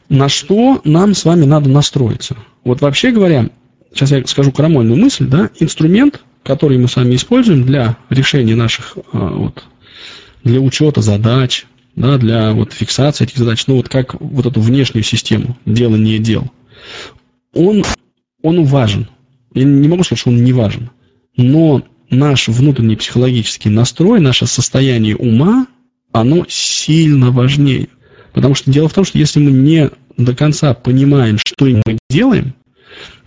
На что нам с вами надо настроиться? Вот вообще говоря, сейчас я скажу крамольную мысль, да, инструмент, который мы с вами используем для решения наших, а, вот, для учета задач, да, для вот фиксации этих задач, ну вот как вот эту внешнюю систему делания дел, он, он важен. Я не могу сказать, что он не важен, но наш внутренний психологический настрой, наше состояние ума, оно сильно важнее. Потому что дело в том, что если мы не до конца понимаем, что мы делаем,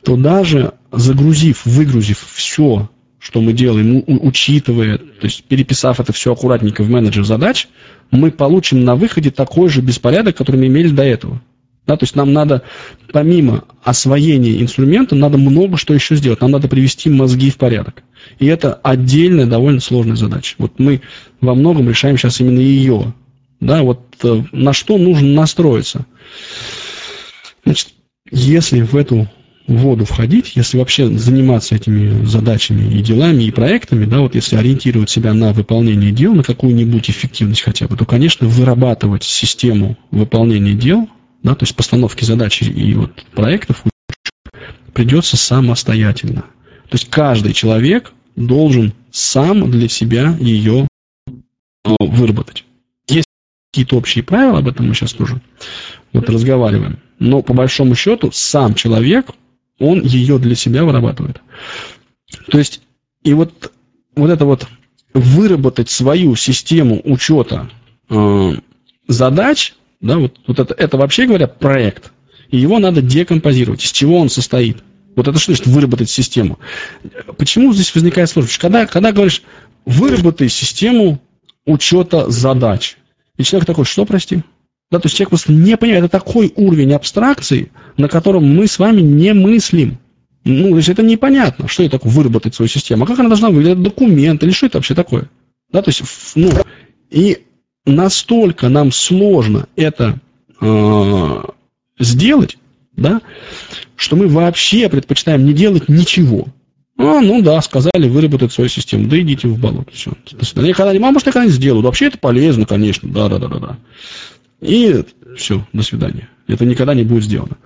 то даже загрузив, выгрузив все, что мы делаем, учитывая, то есть переписав это все аккуратненько в менеджер задач, мы получим на выходе такой же беспорядок, который мы имели до этого. Да, то есть нам надо, помимо освоения инструмента, надо много что еще сделать. Нам надо привести мозги в порядок. И это отдельная, довольно сложная задача. Вот мы во многом решаем сейчас именно ее. Да, вот э, на что нужно настроиться. Значит, если в эту воду входить, если вообще заниматься этими задачами и делами, и проектами, да, вот если ориентировать себя на выполнение дел, на какую-нибудь эффективность хотя бы, то, конечно, вырабатывать систему выполнения дел, да, то есть постановки задач и вот проектов придется самостоятельно. То есть каждый человек должен сам для себя ее а, выработать. Какие-то общие правила, об этом мы сейчас тоже вот разговариваем. Но по большому счету сам человек он ее для себя вырабатывает. То есть, и вот, вот это вот выработать свою систему учета э, задач, да, вот, вот это, это вообще говоря проект, и его надо декомпозировать. Из чего он состоит? Вот это что значит выработать систему? Почему здесь возникает сложность? Когда, когда говоришь, выработай систему учета задач, и человек такой, что, прости? Да, то есть человек просто не понимает, это такой уровень абстракции, на котором мы с вами не мыслим. Ну, то есть это непонятно, что это такое выработать свою систему. А как она должна выглядеть? Документ или что это вообще такое? Да, то есть, ну, и настолько нам сложно это э, сделать, да, что мы вообще предпочитаем не делать ничего. А, ну да, сказали выработать свою систему. Да идите в болото. Все. До свидания. Я когда-нибудь, а я когда-нибудь сделаю. Вообще это полезно, конечно. Да, да, да, да, да. И все, до свидания. Это никогда не будет сделано.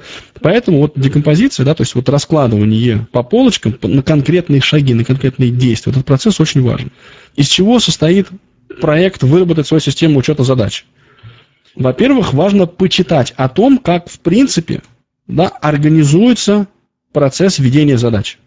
Поэтому вот декомпозиция, да, то есть вот раскладывание по полочкам на конкретные шаги, на конкретные действия, этот процесс очень важен. Из чего состоит проект выработать свою систему учета задач? Во-первых, важно почитать о том, как в принципе да, организуется процесс ведения задач.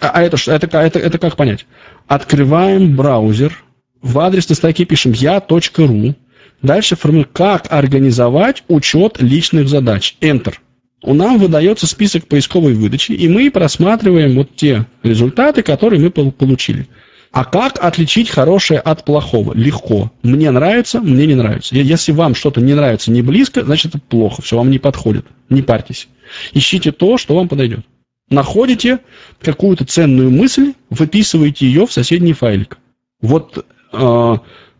А, а это, это, это, это как понять? Открываем браузер, в адресной строке пишем я.ру, Дальше формируем, как организовать учет личных задач. Enter. У нас выдается список поисковой выдачи, и мы просматриваем вот те результаты, которые мы получили. А как отличить хорошее от плохого? Легко. Мне нравится, мне не нравится. Если вам что-то не нравится, не близко, значит это плохо, все вам не подходит. Не парьтесь. Ищите то, что вам подойдет. Находите какую-то ценную мысль, выписываете ее в соседний файлик. Вот э,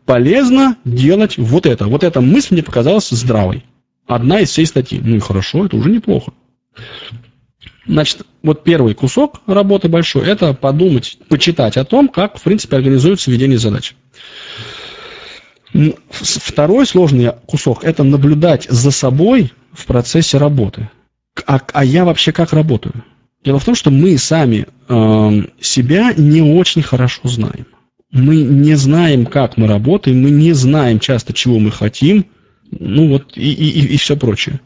полезно делать вот это. Вот эта мысль мне показалась здравой. Одна из всей статьи. Ну и хорошо, это уже неплохо. Значит, вот первый кусок работы большой – это подумать, почитать о том, как, в принципе, организуется ведение задач. Второй сложный кусок – это наблюдать за собой в процессе работы. А, а я вообще как работаю? Дело в том, что мы сами э, себя не очень хорошо знаем мы не знаем, как мы работаем, мы не знаем часто, чего мы хотим, ну вот и, и, и все прочее.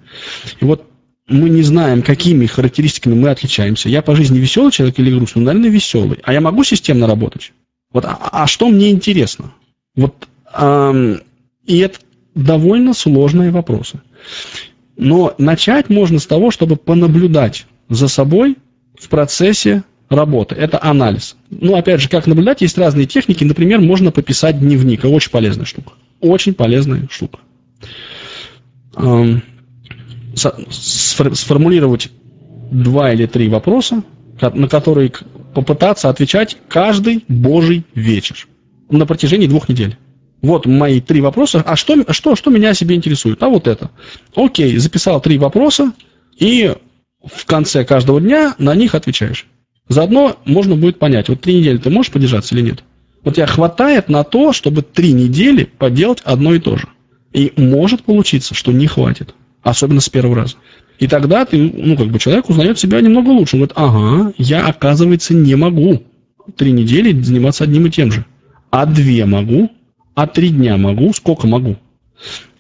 И вот мы не знаем, какими характеристиками мы отличаемся. Я по жизни веселый человек или грустный? Наверное, веселый. А я могу системно работать? Вот, а, а что мне интересно? Вот, эм, и это довольно сложные вопросы. Но начать можно с того, чтобы понаблюдать за собой в процессе работы. Это анализ. Ну, опять же, как наблюдать, есть разные техники. Например, можно пописать дневник. Очень полезная штука. Очень полезная штука. Сформулировать два или три вопроса, на которые попытаться отвечать каждый божий вечер на протяжении двух недель. Вот мои три вопроса. А что, что, что меня себе интересует? А вот это. Окей, записал три вопроса, и в конце каждого дня на них отвечаешь. Заодно можно будет понять, вот три недели ты можешь подержаться или нет. Вот тебя хватает на то, чтобы три недели поделать одно и то же. И может получиться, что не хватит. Особенно с первого раза. И тогда ты, ну, как бы человек узнает себя немного лучше. Он говорит, ага, я, оказывается, не могу три недели заниматься одним и тем же. А две могу, а три дня могу, сколько могу.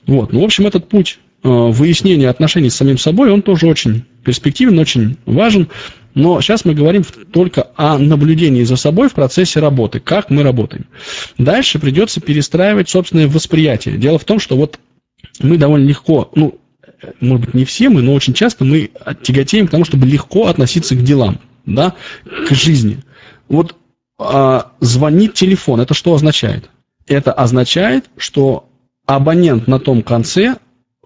Вот, ну, в общем, этот путь э, выяснения отношений с самим собой, он тоже очень перспективен, очень важен. Но сейчас мы говорим только о наблюдении за собой в процессе работы, как мы работаем. Дальше придется перестраивать собственное восприятие. Дело в том, что вот мы довольно легко, ну, может быть, не все мы, но очень часто мы тяготеем к тому, чтобы легко относиться к делам, да, к жизни. Вот а, звонит телефон. Это что означает? Это означает, что абонент на том конце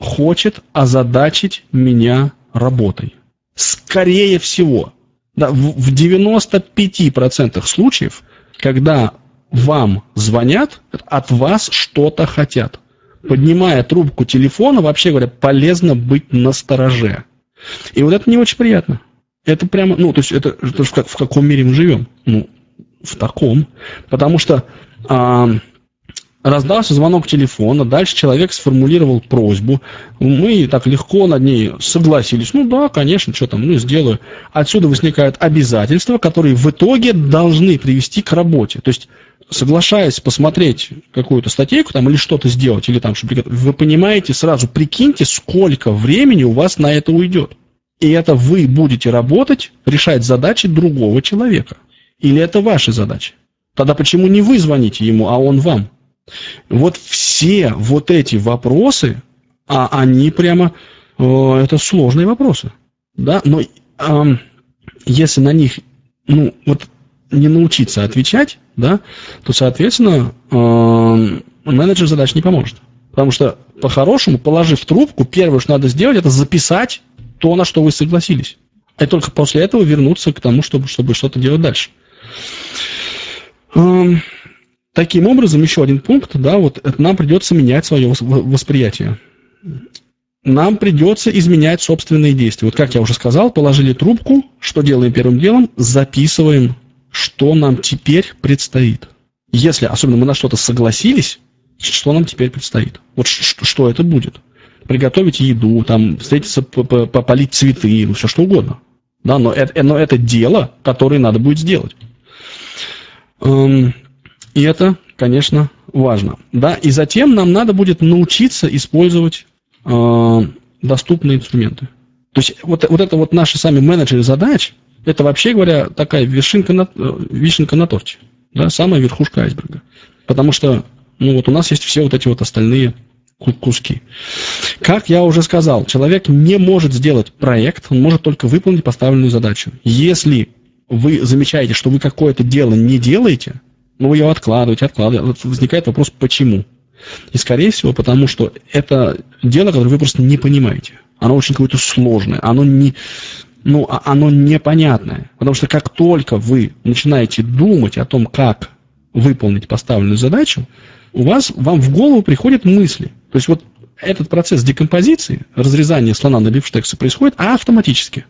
хочет озадачить меня работой. Скорее всего, да, в, в 95% случаев, когда вам звонят, от вас что-то хотят. Поднимая трубку телефона, вообще говоря, полезно быть на стороже. И вот это не очень приятно. Это прямо, ну, то есть это, это в, как, в каком мире мы живем? Ну, в таком. Потому что а, раздался звонок телефона, дальше человек сформулировал просьбу, мы так легко над ней согласились, ну да, конечно, что там, ну сделаю. Отсюда возникают обязательства, которые в итоге должны привести к работе. То есть соглашаясь посмотреть какую-то статейку там или что-то сделать, или там, чтобы вы понимаете сразу, прикиньте, сколько времени у вас на это уйдет. И это вы будете работать, решать задачи другого человека. Или это ваши задачи? Тогда почему не вы звоните ему, а он вам? Вот все вот эти вопросы, а они прямо, э, это сложные вопросы. Да? Но э, если на них, ну, вот не научиться отвечать, да, то, соответственно, э, менеджер задач не поможет. Потому что, по-хорошему, положив трубку, первое, что надо сделать, это записать то, на что вы согласились. И только после этого вернуться к тому, чтобы, чтобы что-то делать дальше. Эм, таким образом, еще один пункт, да, вот это нам придется менять свое восприятие. Нам придется изменять собственные действия. Вот как я уже сказал, положили трубку, что делаем первым делом? Записываем, что нам теперь предстоит. Если, особенно мы на что-то согласились, что нам теперь предстоит? Вот что, это будет? приготовить еду, там, встретиться, попалить цветы, ну, все что угодно. Да, но это, но это дело, которое надо будет сделать. И это, конечно, важно. Да, и затем нам надо будет научиться использовать э, доступные инструменты. То есть вот, вот это вот наши сами менеджеры задач, это вообще говоря такая вишенка на, э, вишенка на торте, да, самая верхушка айсберга. Потому что ну, вот у нас есть все вот эти вот остальные куски. Как я уже сказал, человек не может сделать проект, он может только выполнить поставленную задачу. Если вы замечаете, что вы какое-то дело не делаете, ну его откладываете, откладываете, возникает вопрос, почему? И, скорее всего, потому что это дело, которое вы просто не понимаете. Оно очень какое-то сложное, оно не, ну, а оно непонятное. Потому что как только вы начинаете думать о том, как выполнить поставленную задачу, у вас, вам в голову приходят мысли. То есть вот этот процесс декомпозиции, разрезания слона на бифштексы происходит автоматически.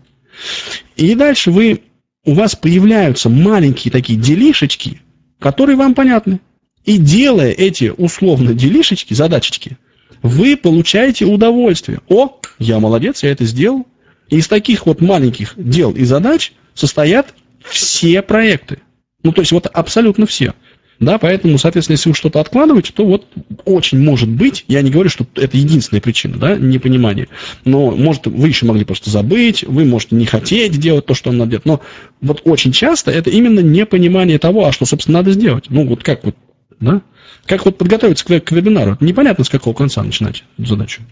И дальше вы, у вас появляются маленькие такие делишечки, которые вам понятны. И делая эти условно делишечки, задачечки, вы получаете удовольствие. О, я молодец, я это сделал. И из таких вот маленьких дел и задач состоят все проекты. Ну, то есть вот абсолютно все. Да, поэтому, соответственно, если вы что-то откладываете, то вот очень может быть, я не говорю, что это единственная причина, да, непонимание, но, может, вы еще могли просто забыть, вы можете не хотеть делать то, что вам надо делать, но вот очень часто это именно непонимание того, а что, собственно, надо сделать. Ну, вот как вот, да, как вот подготовиться к, к вебинару, непонятно, с какого конца начинать задачу.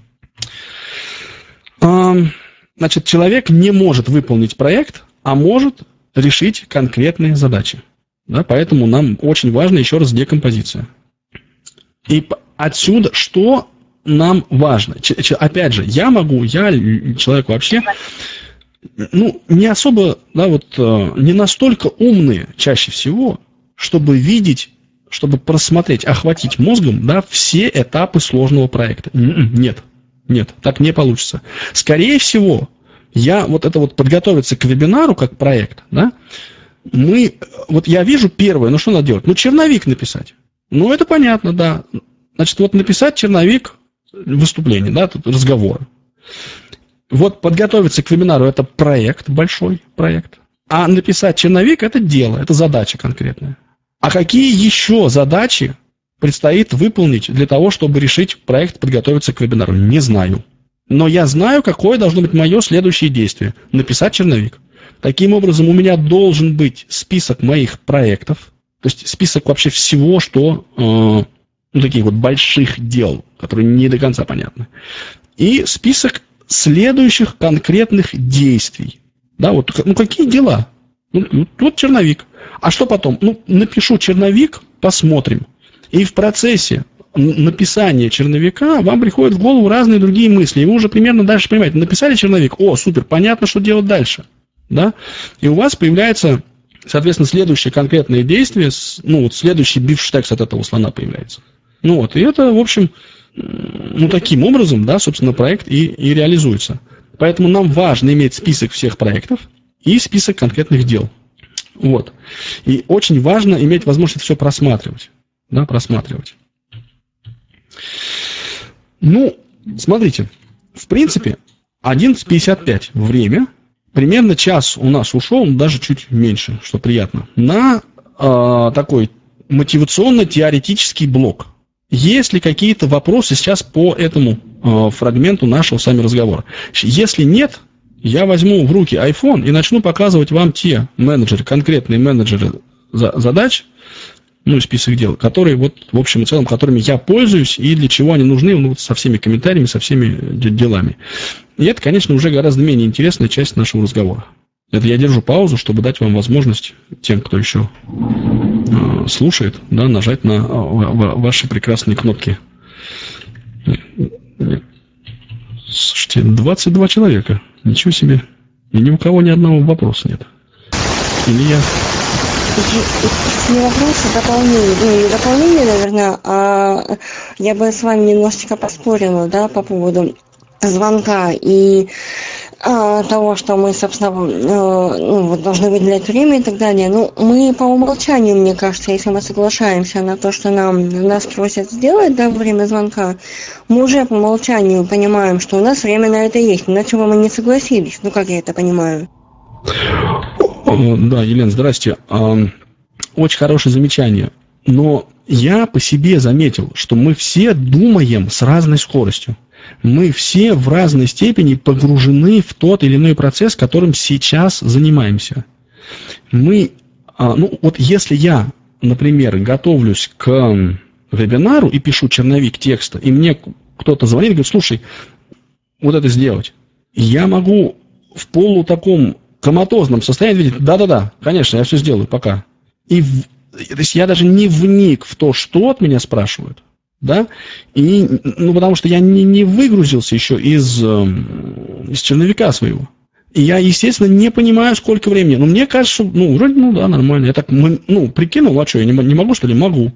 Значит, человек не может выполнить проект, а может решить конкретные задачи. Да, поэтому нам очень важно еще раз декомпозиция. И отсюда что нам важно? Ч, опять же, я могу, я человек вообще, ну, не особо, да, вот, э, не настолько умные чаще всего, чтобы видеть, чтобы просмотреть, охватить мозгом, да, все этапы сложного проекта. Нет, нет, так не получится. Скорее всего, я вот это вот подготовиться к вебинару как проект, да, мы, вот я вижу первое, ну что надо делать? Ну, черновик написать. Ну, это понятно, да. Значит, вот написать черновик выступления, да, тут разговора. Вот подготовиться к вебинару – это проект, большой проект. А написать черновик – это дело, это задача конкретная. А какие еще задачи предстоит выполнить для того, чтобы решить проект, подготовиться к вебинару? Не знаю. Но я знаю, какое должно быть мое следующее действие. Написать черновик. Таким образом, у меня должен быть список моих проектов, то есть список вообще всего, что э, ну, таких вот больших дел, которые не до конца понятны. И список следующих конкретных действий. Да, вот, ну какие дела? Ну, ну, вот черновик. А что потом? Ну, напишу черновик, посмотрим. И в процессе написания черновика вам приходят в голову разные другие мысли. И вы уже примерно дальше понимаете, написали черновик, о, супер, понятно, что делать дальше. Да? И у вас появляется, соответственно, следующее конкретное действие, ну, вот следующий бифштекс от этого слона появляется. Ну вот, и это, в общем, ну, таким образом, да, собственно, проект и, и реализуется. Поэтому нам важно иметь список всех проектов и список конкретных дел. Вот. И очень важно иметь возможность все просматривать. Да, просматривать. Ну, смотрите, в принципе, 11.55 время, примерно час у нас ушел, даже чуть меньше, что приятно, на э, такой мотивационно-теоретический блок. Есть ли какие-то вопросы сейчас по этому э, фрагменту нашего с вами разговора? Если нет, я возьму в руки iPhone и начну показывать вам те менеджеры, конкретные менеджеры задач, ну, список дел, которые вот, в общем и целом, которыми я пользуюсь и для чего они нужны, ну, вот со всеми комментариями, со всеми делами. И это, конечно, уже гораздо менее интересная часть нашего разговора. Это я держу паузу, чтобы дать вам возможность тем, кто еще э, слушает, да, нажать на э, ваши прекрасные кнопки. Слушайте, 22 человека. Ничего себе. И ни у кого ни одного вопроса нет. Или я не вопрос, а дополнение. Ну, не дополнение, наверное, а я бы с вами немножечко поспорила, да, по поводу звонка и а, того, что мы, собственно, э, ну, должны выделять время и так далее. Ну, мы по умолчанию, мне кажется, если мы соглашаемся на то, что нам нас просят сделать да, время звонка, мы уже по умолчанию понимаем, что у нас время на это есть, иначе бы мы не согласились. Ну, как я это понимаю? Да, Елена, здрасте. Очень хорошее замечание. Но я по себе заметил, что мы все думаем с разной скоростью. Мы все в разной степени погружены в тот или иной процесс, которым сейчас занимаемся. Мы, а, ну вот если я, например, готовлюсь к вебинару и пишу черновик текста, и мне кто-то звонит и говорит, слушай, вот это сделать. Я могу в полу таком коматозном состоянии видеть, да-да-да, конечно, я все сделаю, пока. И то есть я даже не вник в то, что от меня спрашивают, да, и, ну, потому что я не, не выгрузился еще из, эм, из черновика своего. И я, естественно, не понимаю, сколько времени. Но мне кажется, ну, вроде, ну, да, нормально. Я так, ну, прикинул, а что, я не, не могу, что ли? Могу.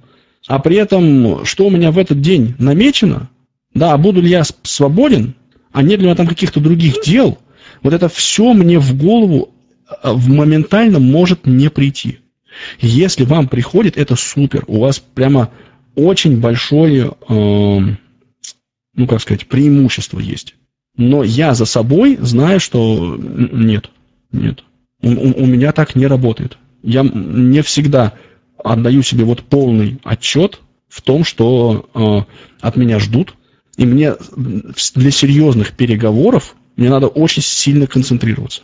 А при этом, что у меня в этот день намечено, да, буду ли я свободен, а нет ли у меня там каких-то других дел, вот это все мне в голову э, моментально может не прийти. Если вам приходит, это супер. У вас прямо очень большое, э, ну как сказать, преимущество есть. Но я за собой знаю, что нет, нет. У, у меня так не работает. Я не всегда отдаю себе вот полный отчет в том, что э, от меня ждут. И мне для серьезных переговоров мне надо очень сильно концентрироваться.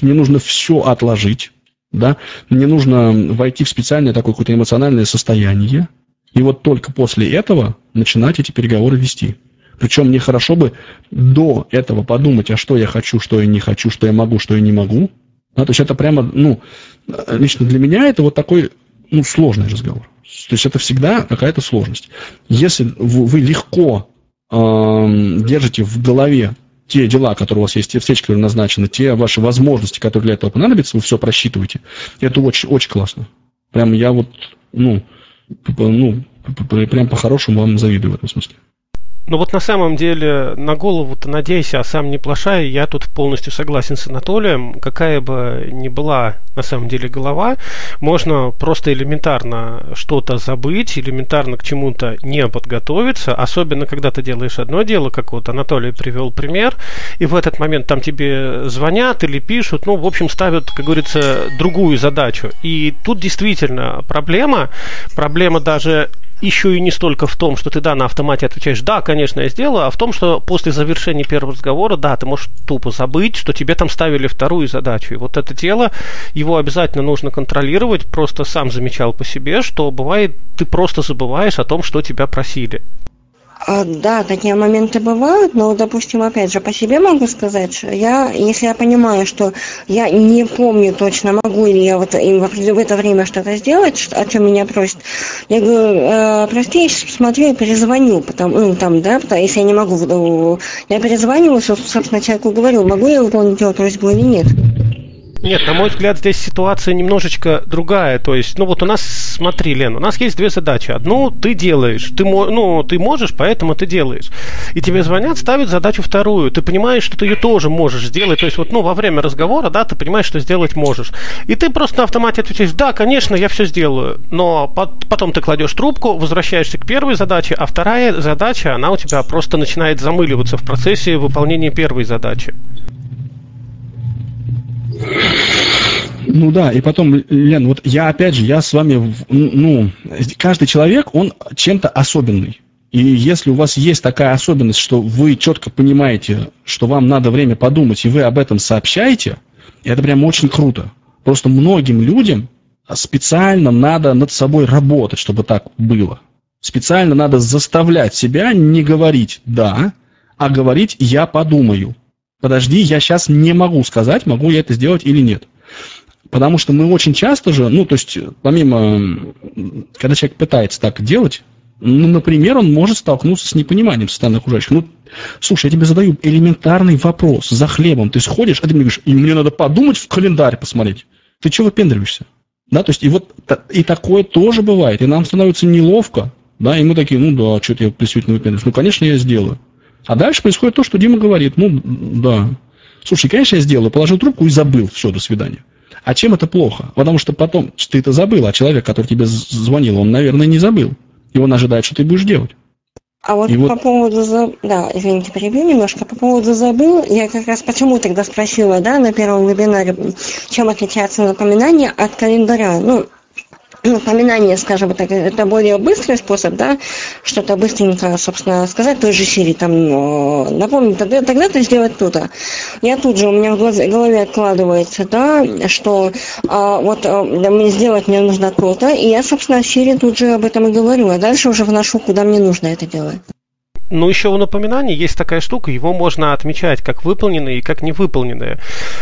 Мне нужно все отложить, да, мне нужно войти в специальное такое какое-то эмоциональное состояние, и вот только после этого начинать эти переговоры вести. Причем мне хорошо бы до этого подумать, а что я хочу, что я не хочу, что я могу, что я не могу. Да, то есть это прямо, ну, лично для меня это вот такой, ну, сложный разговор. То есть это всегда какая-то сложность. Если вы легко э, держите в голове те дела, которые у вас есть, те встречи, которые назначены, те ваши возможности, которые для этого понадобятся, вы все просчитываете. Это очень, очень классно. Прям я вот, ну, ну, прям по-хорошему вам завидую в этом смысле. Ну вот на самом деле на голову-то надейся, а сам не плашай. Я тут полностью согласен с Анатолием. Какая бы ни была на самом деле голова, можно просто элементарно что-то забыть, элементарно к чему-то не подготовиться. Особенно, когда ты делаешь одно дело, как вот Анатолий привел пример, и в этот момент там тебе звонят или пишут, ну, в общем, ставят, как говорится, другую задачу. И тут действительно проблема, проблема даже еще и не столько в том, что ты, да, на автомате отвечаешь, да, конечно, я сделаю, а в том, что после завершения первого разговора, да, ты можешь тупо забыть, что тебе там ставили вторую задачу. И вот это дело, его обязательно нужно контролировать. Просто сам замечал по себе, что бывает, ты просто забываешь о том, что тебя просили. А, да, такие моменты бывают, но, допустим, опять же, по себе могу сказать, что я, если я понимаю, что я не помню точно, могу ли я вот им в это время что-то сделать, о чем меня просят, я говорю, э, прости, я смотрю и перезвоню, потому, ну, там, да, потому, если я не могу, я перезваниваю, собственно, человеку говорю, могу я выполнить его просьбу или нет. Нет, на мой взгляд, здесь ситуация немножечко другая. То есть, ну вот у нас, смотри, Лен, у нас есть две задачи. Одну ты делаешь, ты, ну, ты можешь, поэтому ты делаешь. И тебе звонят, ставят задачу вторую. Ты понимаешь, что ты ее тоже можешь сделать. То есть, вот, ну, во время разговора, да, ты понимаешь, что сделать можешь. И ты просто на автомате отвечаешь, да, конечно, я все сделаю. Но потом ты кладешь трубку, возвращаешься к первой задаче, а вторая задача, она у тебя просто начинает замыливаться в процессе выполнения первой задачи. Ну да, и потом, Лен, вот я опять же, я с вами, ну, каждый человек, он чем-то особенный. И если у вас есть такая особенность, что вы четко понимаете, что вам надо время подумать, и вы об этом сообщаете, это прям очень круто. Просто многим людям специально надо над собой работать, чтобы так было. Специально надо заставлять себя не говорить «да», а говорить «я подумаю» подожди, я сейчас не могу сказать, могу я это сделать или нет. Потому что мы очень часто же, ну, то есть, помимо, когда человек пытается так делать, ну, например, он может столкнуться с непониманием со стороны окружающих. Ну, слушай, я тебе задаю элементарный вопрос за хлебом. Ты сходишь, а ты мне говоришь, и мне надо подумать в календарь посмотреть. Ты чего выпендриваешься? Да, то есть, и вот, и такое тоже бывает. И нам становится неловко, да, и мы такие, ну да, что-то я действительно выпендриваюсь. Ну, конечно, я сделаю. А дальше происходит то, что Дима говорит. Ну, да. Слушай, конечно, я сделаю. Положил трубку и забыл. Все, до свидания. А чем это плохо? Потому что потом ты это забыл, а человек, который тебе звонил, он, наверное, не забыл. И он ожидает, что ты будешь делать. А вот и по вот... поводу, да, извините, перебью немножко, по поводу забыл, я как раз почему тогда спросила, да, на первом вебинаре, чем отличается напоминание от календаря. Ну, напоминание, скажем так, это более быстрый способ, да, что-то быстренько, собственно, сказать той же Сири, там, напомнить, тогда, тогда-то сделать то-то. Я тут же, у меня в голове откладывается, да, что а, вот а, сделать мне нужно то-то, и я, собственно, Сири тут же об этом и говорю, а дальше уже вношу, куда мне нужно это делать. Ну, еще у напоминаний есть такая штука, его можно отмечать как выполненные и как невыполненные.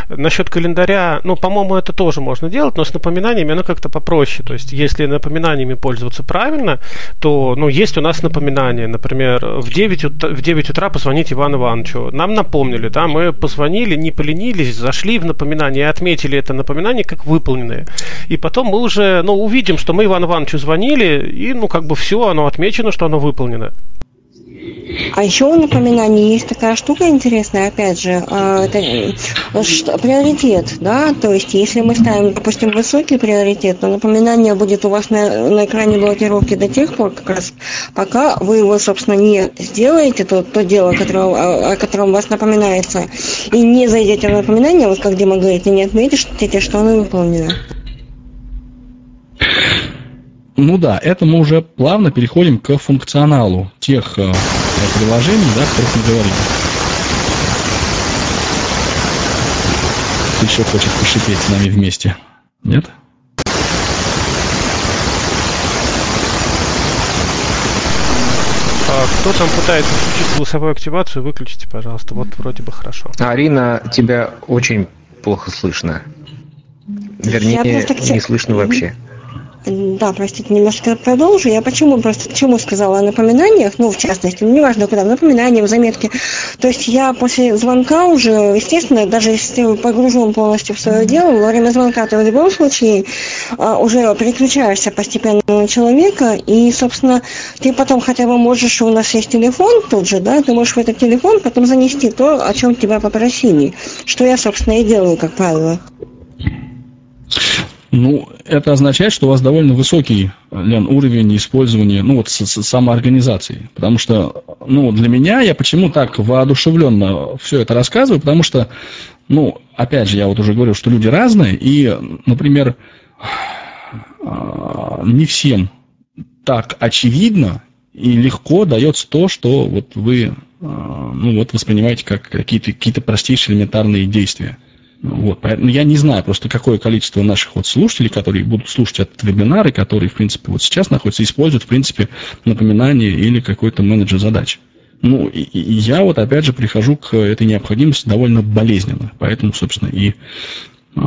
Насчет календаря, ну, по-моему, это тоже можно делать, но с напоминаниями оно как-то попроще. То есть, если напоминаниями пользоваться правильно, то, ну, есть у нас напоминания. Например, в 9, утра, в 9 утра позвонить Ивану Ивановичу. Нам напомнили, да, мы позвонили, не поленились, зашли в напоминание и отметили это напоминание как выполненное. И потом мы уже, ну, увидим, что мы Ивану Ивановичу звонили, и, ну, как бы все, оно отмечено, что оно выполнено. А еще у напоминаний есть такая штука интересная, опять же, а, это что, приоритет, да, то есть если мы ставим, допустим, высокий приоритет, то напоминание будет у вас на, на экране блокировки до тех пор, как раз пока вы его, собственно, не сделаете, то, то дело, которое, о котором вас напоминается, и не зайдете в напоминание, вот как Дима говорит, и не отметите, что оно выполнено. Ну да, это мы уже плавно переходим к функционалу тех э, приложений, да, о которых мы говорим. Кто еще хочет пошипеть с нами вместе? Нет? А кто там пытается включить голосовую активацию, выключите, пожалуйста. Вот вроде бы хорошо. Арина, тебя очень плохо слышно. Вернее, не слышно вообще. Да, простите, немножко продолжу. Я почему просто почему сказала о напоминаниях, ну, в частности, ну, неважно куда, напоминания, в заметки. То есть я после звонка уже, естественно, даже если погружен полностью в свое дело, во время звонка ты в любом случае а, уже переключаешься постепенно на человека, и, собственно, ты потом хотя бы можешь, у нас есть телефон тут же, да, ты можешь в этот телефон потом занести то, о чем тебя попросили, что я, собственно, и делаю, как правило. Ну, это означает, что у вас довольно высокий, Лен, уровень использования, ну, вот с, с самоорганизации. Потому что, ну, для меня, я почему так воодушевленно все это рассказываю, потому что, ну, опять же, я вот уже говорил, что люди разные, и, например, а, не всем так очевидно и легко дается то, что вот вы, а, ну, вот воспринимаете как какие-то какие простейшие элементарные действия. Вот, поэтому я не знаю просто, какое количество наших вот слушателей, которые будут слушать этот вебинар, и которые, в принципе, вот сейчас находятся, используют, в принципе, напоминание или какой-то менеджер задач. Ну, и, и я вот опять же прихожу к этой необходимости довольно болезненно. Поэтому, собственно, и э,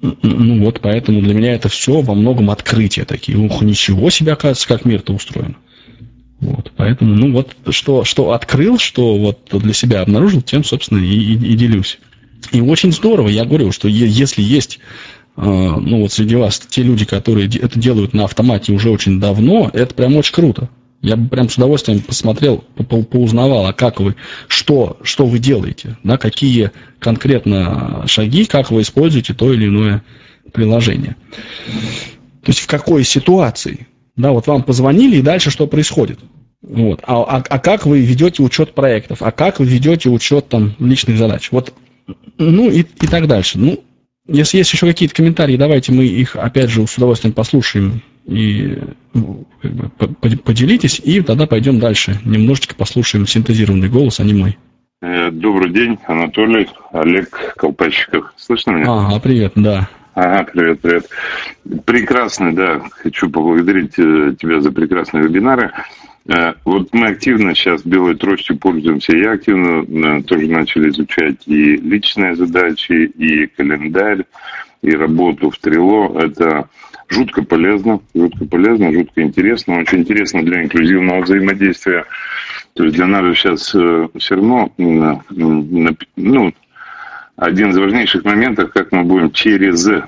ну вот поэтому для меня это все во многом открытия такие. Ух, ничего себе, оказывается, как мир-то устроен. Вот, поэтому, ну вот, что, что открыл, что вот для себя обнаружил, тем, собственно, и, и, и делюсь. И очень здорово, я говорю, что если есть э, ну вот среди вас те люди, которые это делают на автомате уже очень давно, это прям очень круто. Я бы прям с удовольствием посмотрел, поузнавал, а как вы, что, что вы делаете, да, какие конкретно шаги, как вы используете то или иное приложение. То есть в какой ситуации, да, вот вам позвонили и дальше что происходит. Вот. А, а, а как вы ведете учет проектов, а как вы ведете учет там личных задач. Вот, ну и, и так дальше. Ну, если есть еще какие-то комментарии, давайте мы их опять же с удовольствием послушаем и как бы, поделитесь, и тогда пойдем дальше. Немножечко послушаем синтезированный голос, а не мой. Э, добрый день, Анатолий, Олег Колпачиков. Слышно меня? Ага, привет, да. Ага, привет, привет. Прекрасный, да. Хочу поблагодарить э, тебя за прекрасные вебинары. Э, вот мы активно сейчас белой тростью пользуемся. Я активно тоже начал изучать и личные задачи, и календарь, и работу в Трило. Это жутко полезно, жутко полезно, жутко интересно, очень интересно для инклюзивного взаимодействия. То есть для нас сейчас э, все равно, ну, один из важнейших моментов, как мы будем через э,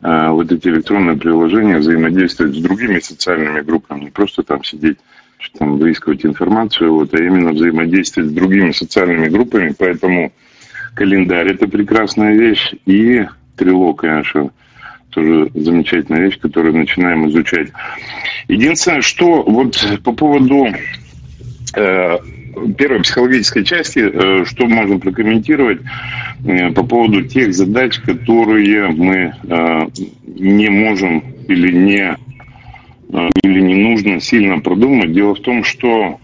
вот эти электронные приложения взаимодействовать с другими социальными группами, не просто там сидеть, там выискивать информацию, вот, а именно взаимодействовать с другими социальными группами, поэтому календарь это прекрасная вещь и трило, конечно, тоже замечательная вещь, которую начинаем изучать. Единственное, что вот по поводу э, первой психологической части, э, что можно прокомментировать э, по поводу тех задач, которые мы э, не можем или не или не нужно сильно продумать. Дело в том, что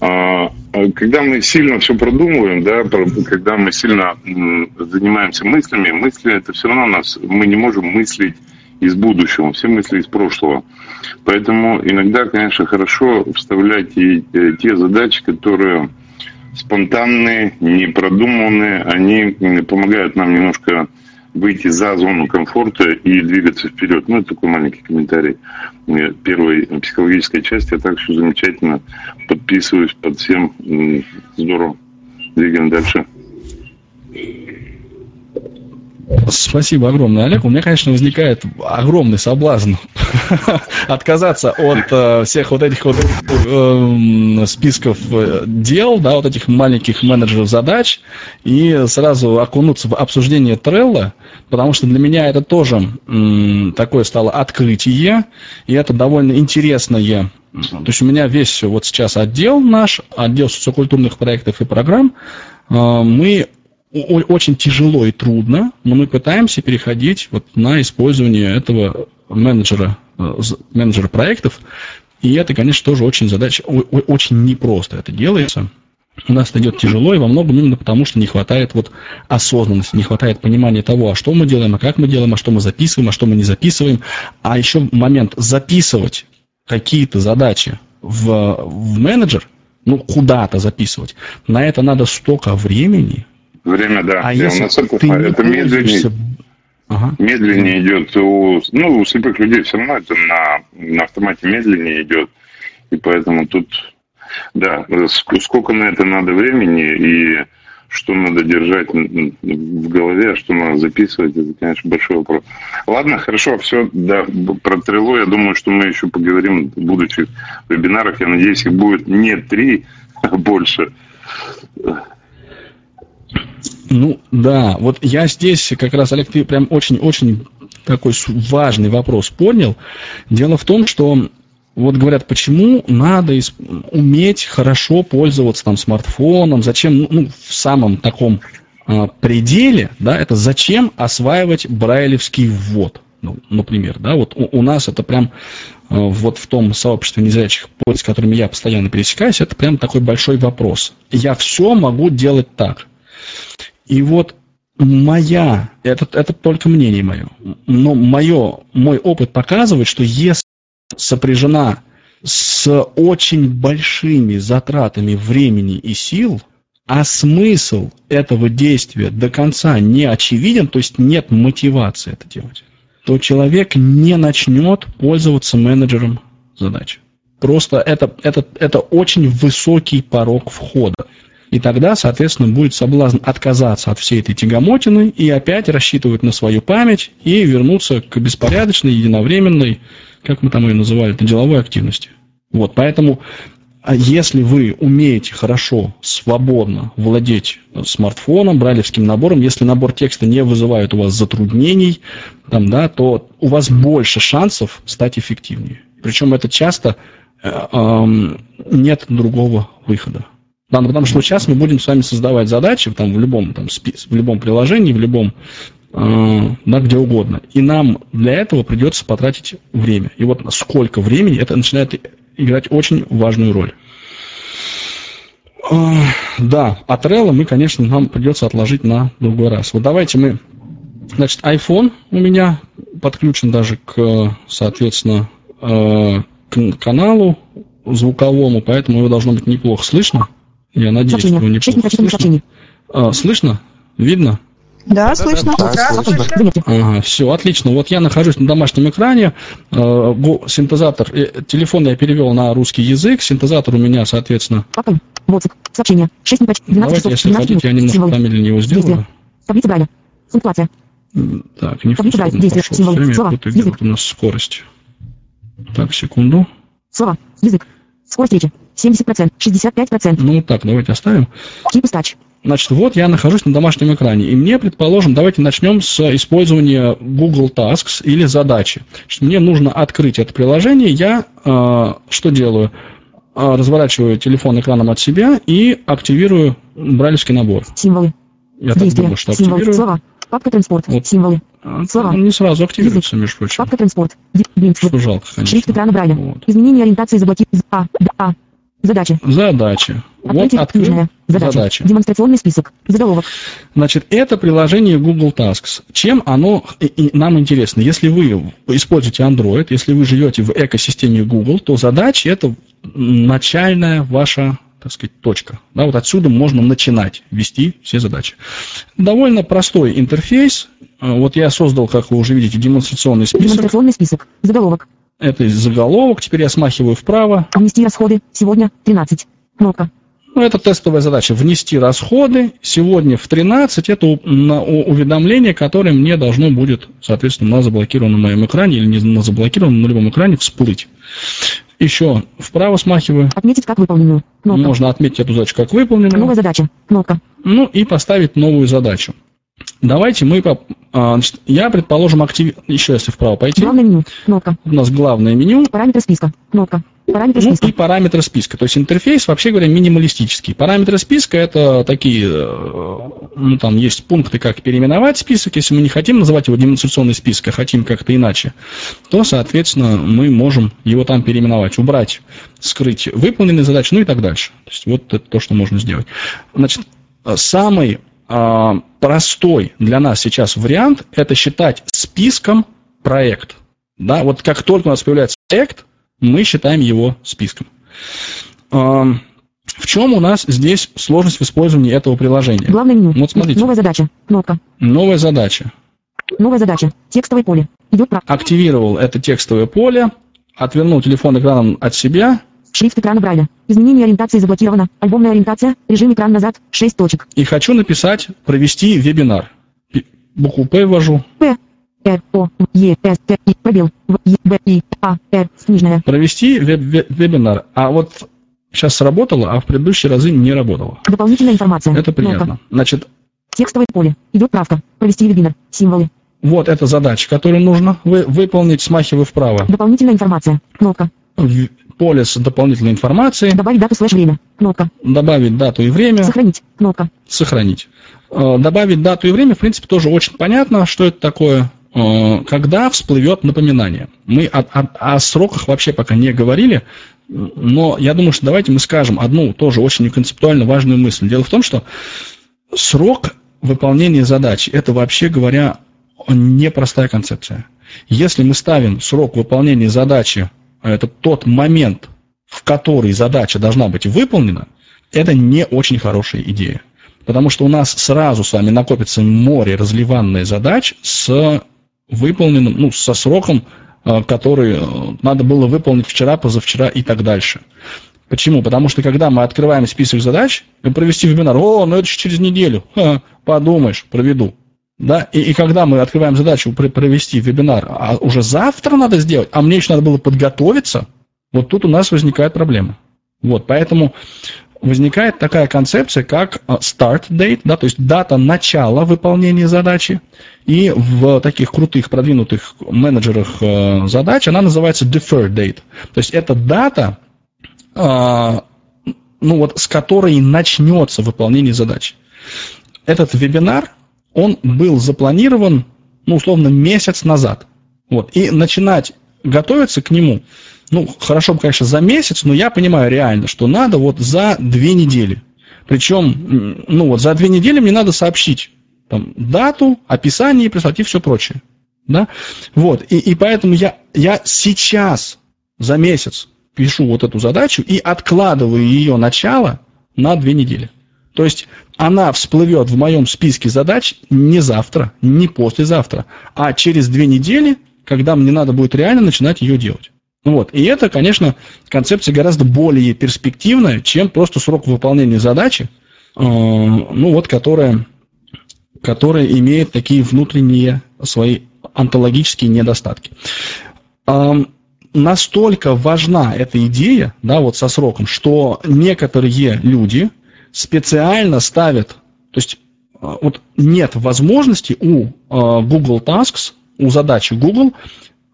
э, когда мы сильно все продумываем, да, когда мы сильно занимаемся мыслями, мысли это все равно нас, мы не можем мыслить из будущего, все мысли из прошлого. Поэтому иногда, конечно, хорошо вставлять и э, те задачи, которые спонтанные, непродуманные, они помогают нам немножко выйти за зону комфорта и двигаться вперед. Ну, это такой маленький комментарий первой психологической части. Я так все замечательно подписываюсь под всем. Здорово. Двигаем дальше. Спасибо огромное, Олег. У меня, конечно, возникает огромный соблазн *laughs* отказаться от э, всех вот этих вот э, списков э, дел, да, вот этих маленьких менеджеров задач и сразу окунуться в обсуждение Трелла, потому что для меня это тоже такое стало открытие, и это довольно интересное. То есть у меня весь вот сейчас отдел наш, отдел социокультурных проектов и программ, э, мы очень тяжело и трудно, но мы пытаемся переходить вот на использование этого менеджера, э, менеджера проектов, и это, конечно, тоже очень задача, очень непросто это делается. У нас это идет тяжело, и во многом именно потому, что не хватает вот осознанности, не хватает понимания того, а что мы делаем, а как мы делаем, а что мы записываем, а что мы не записываем. А еще момент записывать какие-то задачи в, в менеджер, ну, куда-то записывать. На это надо столько времени, Время, да. А если ты это медленнее, ага. медленнее идет. У, ну, у слепых людей все равно это на, на автомате медленнее идет. И поэтому тут, да, сколько на это надо времени и что надо держать в голове, а что надо записывать, это, конечно, большой вопрос. Ладно, хорошо, все, да, про Трело, я думаю, что мы еще поговорим в будущих вебинарах. Я надеюсь, их будет не три, а больше. Ну, да, вот я здесь как раз, Олег, ты прям очень-очень такой важный вопрос понял. Дело в том, что вот говорят, почему надо уметь хорошо пользоваться там смартфоном, зачем, ну, ну, в самом таком э, пределе, да, это зачем осваивать брайлевский ввод, ну, например, да, вот у, у нас это прям э, вот в том сообществе незрячих, с которыми я постоянно пересекаюсь, это прям такой большой вопрос. Я все могу делать так. И вот моя, это, это только мнение мое, но мое, мой опыт показывает, что если сопряжена с очень большими затратами времени и сил, а смысл этого действия до конца не очевиден, то есть нет мотивации это делать, то человек не начнет пользоваться менеджером задач. Просто это, это, это очень высокий порог входа. И тогда, соответственно, будет соблазн отказаться от всей этой тягомотины и опять рассчитывать на свою память и вернуться к беспорядочной, единовременной, как мы там ее называли, деловой активности. Вот, поэтому а если вы умеете хорошо, свободно владеть смартфоном, брайлевским набором, если набор текста не вызывает у вас затруднений, там, да, то у вас больше шансов стать эффективнее. Причем это часто э, э, нет другого выхода. Да, ну, потому что сейчас мы будем с вами создавать задачи там, в, любом, там, в любом приложении, в любом, э, да, где угодно. И нам для этого придется потратить время. И вот сколько времени, это начинает играть очень важную роль. Э, да, от Trello мы, конечно, нам придется отложить на другой раз. Вот давайте мы... Значит, iPhone у меня подключен даже к, соответственно, э, к каналу звуковому, поэтому его должно быть неплохо слышно. Я надеюсь, сообщение. что неплохо слышно. Сообщений. А, слышно? Видно? Да, слышно. да, Да, слышно. слышно. Ага, все, отлично. Вот я нахожусь на домашнем экране. Го- Синтезатор, э, телефон я перевел на русский язык. Синтезатор у меня, соответственно, Папа. WhatsApp. Сообщение. 6 не поч- 12 давайте, часов. если 12 хотите, я немножко Символы. помедленнее его сделаю. Действие. Таблица Брайля. Пунктуация. Так, не Таблица сторону действия, пошел. символы, Все язык. у нас скорость. Так, секунду. Слова. Язык. Скорость речи. 70%. 65%. Ну так, давайте оставим. Тип стач. Значит, вот я нахожусь на домашнем экране, и мне, предположим, давайте начнем с использования Google Tasks или задачи. Значит, мне нужно открыть это приложение, я э, что делаю? Э, разворачиваю телефон экраном от себя и активирую брайлевский набор. Символы. Я так Действия. думаю, что Символы. активирую. Слова. Папка транспорт. Вот. Символы. А, Слова. Он не сразу активируется, между прочим. Папка транспорт. Блинк. Что жалко, конечно. Шрифт экрана Брайля. Вот. Изменение ориентации заблокировать. А. Д- А. Задачи. Задачи. Вот Открытие. открыл Южная. Задача. задачи. Демонстрационный список. Заголовок. Значит, это приложение Google Tasks. Чем оно нам интересно? Если вы используете Android, если вы живете в экосистеме Google, то задачи это начальная ваша так сказать, точка. Да, вот отсюда можно начинать вести все задачи. Довольно простой интерфейс. Вот я создал, как вы уже видите, демонстрационный список. Демонстрационный список. Заголовок. Это заголовок. Теперь я смахиваю вправо. Внести расходы. Сегодня 13. Кнопка. Ну, это тестовая задача. Внести расходы. Сегодня в 13 это уведомление, которое мне должно будет, соответственно, на заблокированном моем экране или не на заблокированном, на любом экране всплыть. Еще вправо смахиваю. Отметить как выполненную. Кнопка. Можно отметить эту задачу как выполненную. Новая задача. Кнопка. Ну и поставить новую задачу. Давайте мы... а, значит, я, предположим, актив... Еще если вправо пойти. Главное меню. Кнопка. У нас главное меню. Параметры списка. Кнопка. Параметры Ну списка. и параметры списка. То есть интерфейс, вообще говоря, минималистический. Параметры списка это такие, э, ну там есть пункты, как переименовать список. Если мы не хотим называть его демонстрационный список, а хотим как-то иначе, то, соответственно, мы можем его там переименовать, убрать, скрыть выполненные задачи, ну и так дальше. То есть вот это то, что можно сделать. Значит, э, самый простой для нас сейчас вариант это считать списком проект. Да, вот как только у нас появляется проект, мы считаем его списком. Эм, В чем у нас здесь сложность в использовании этого приложения? Главное меню. Вот смотрите. Новая задача. Кнопка. Новая задача. Новая задача. Текстовое поле. Идет про... Активировал это текстовое поле, отвернул телефон экраном от себя Шрифт экрана Брайля. Изменение ориентации заблокировано. Альбомная ориентация. Режим экран назад. 6 точек. и хочу написать «провести вебинар». Пи- Букву «П» ввожу. П. Р. О. Е. С. Т. И. Пробел. В. Е. Б. И. А. Р. Книжная. «Провести веб- веб- вебинар». А вот сейчас сработало, а в предыдущие разы не работало. Дополнительная информация. Это Кнопка. приятно. Значит, Текстовое поле. Идет правка. Провести вебинар. Символы. вот эта задача, которую нужно вы- выполнить, смахиваю вправо. Дополнительная информация. Кнопка. В- Поле с дополнительной информацией. Добавить дату слэш время. Кнопка. Добавить дату и время. Сохранить. Кнопка. сохранить. Э, Добавить дату и время, в принципе, тоже очень понятно, что это такое, э, когда всплывет напоминание. Мы о, о- о сроках вообще пока не говорили, но я думаю, что давайте мы скажем одну тоже очень концептуально важную мысль. Дело в том, что срок выполнение задачи – это, вообще говоря, непростая концепция. Если мы ставим срок выполнения задачи, это тот момент, в который задача должна быть выполнена, это не очень хорошая идея. Потому что у нас сразу с вами накопится море разливанной задач с выполненным, ну, со сроком, а, который э, надо было выполнить вчера, позавчера и так дальше. Почему? Потому что когда мы открываем список задач, провести вебинар, о, ну это же через неделю, Ха, подумаешь, проведу. Да? И, и когда мы открываем задачу провести вебинар, а уже завтра надо сделать, а мне еще надо было подготовиться, вот тут у нас возникает проблема. Вот, поэтому возникает такая концепция, как а, start date, да, то есть дата начала выполнения задачи. И в таких крутых, продвинутых менеджерах э, задач она называется deferred date. То есть это дата, а, ну вот, с которой начнется выполнение задачи. Этот вебинар, он был запланирован, ну, условно, месяц назад. Вот, и начинать готовиться к нему, ну, хорошо бы, конечно, за месяц, но я понимаю реально, что надо вот за две недели. Причем, ну вот, за две недели мне надо сообщить там, дату, описание, прислать и все прочее. Да? Вот, и, и поэтому я, я сейчас за месяц пишу вот эту задачу и откладываю ее начало на две недели. То есть она всплывет в моем списке задач не завтра, не послезавтра, а через две недели, когда мне надо будет реально начинать ее делать. Вот. И это, конечно, концепция гораздо более перспективная, чем просто срок выполнения задачи, э, ну вот, которая, которая имеет такие внутренние свои онтологические недостатки настолько важна эта идея, да, вот со сроком, что некоторые люди специально ставят, то есть а, вот нет возможности у а, Google Tasks, у задачи Google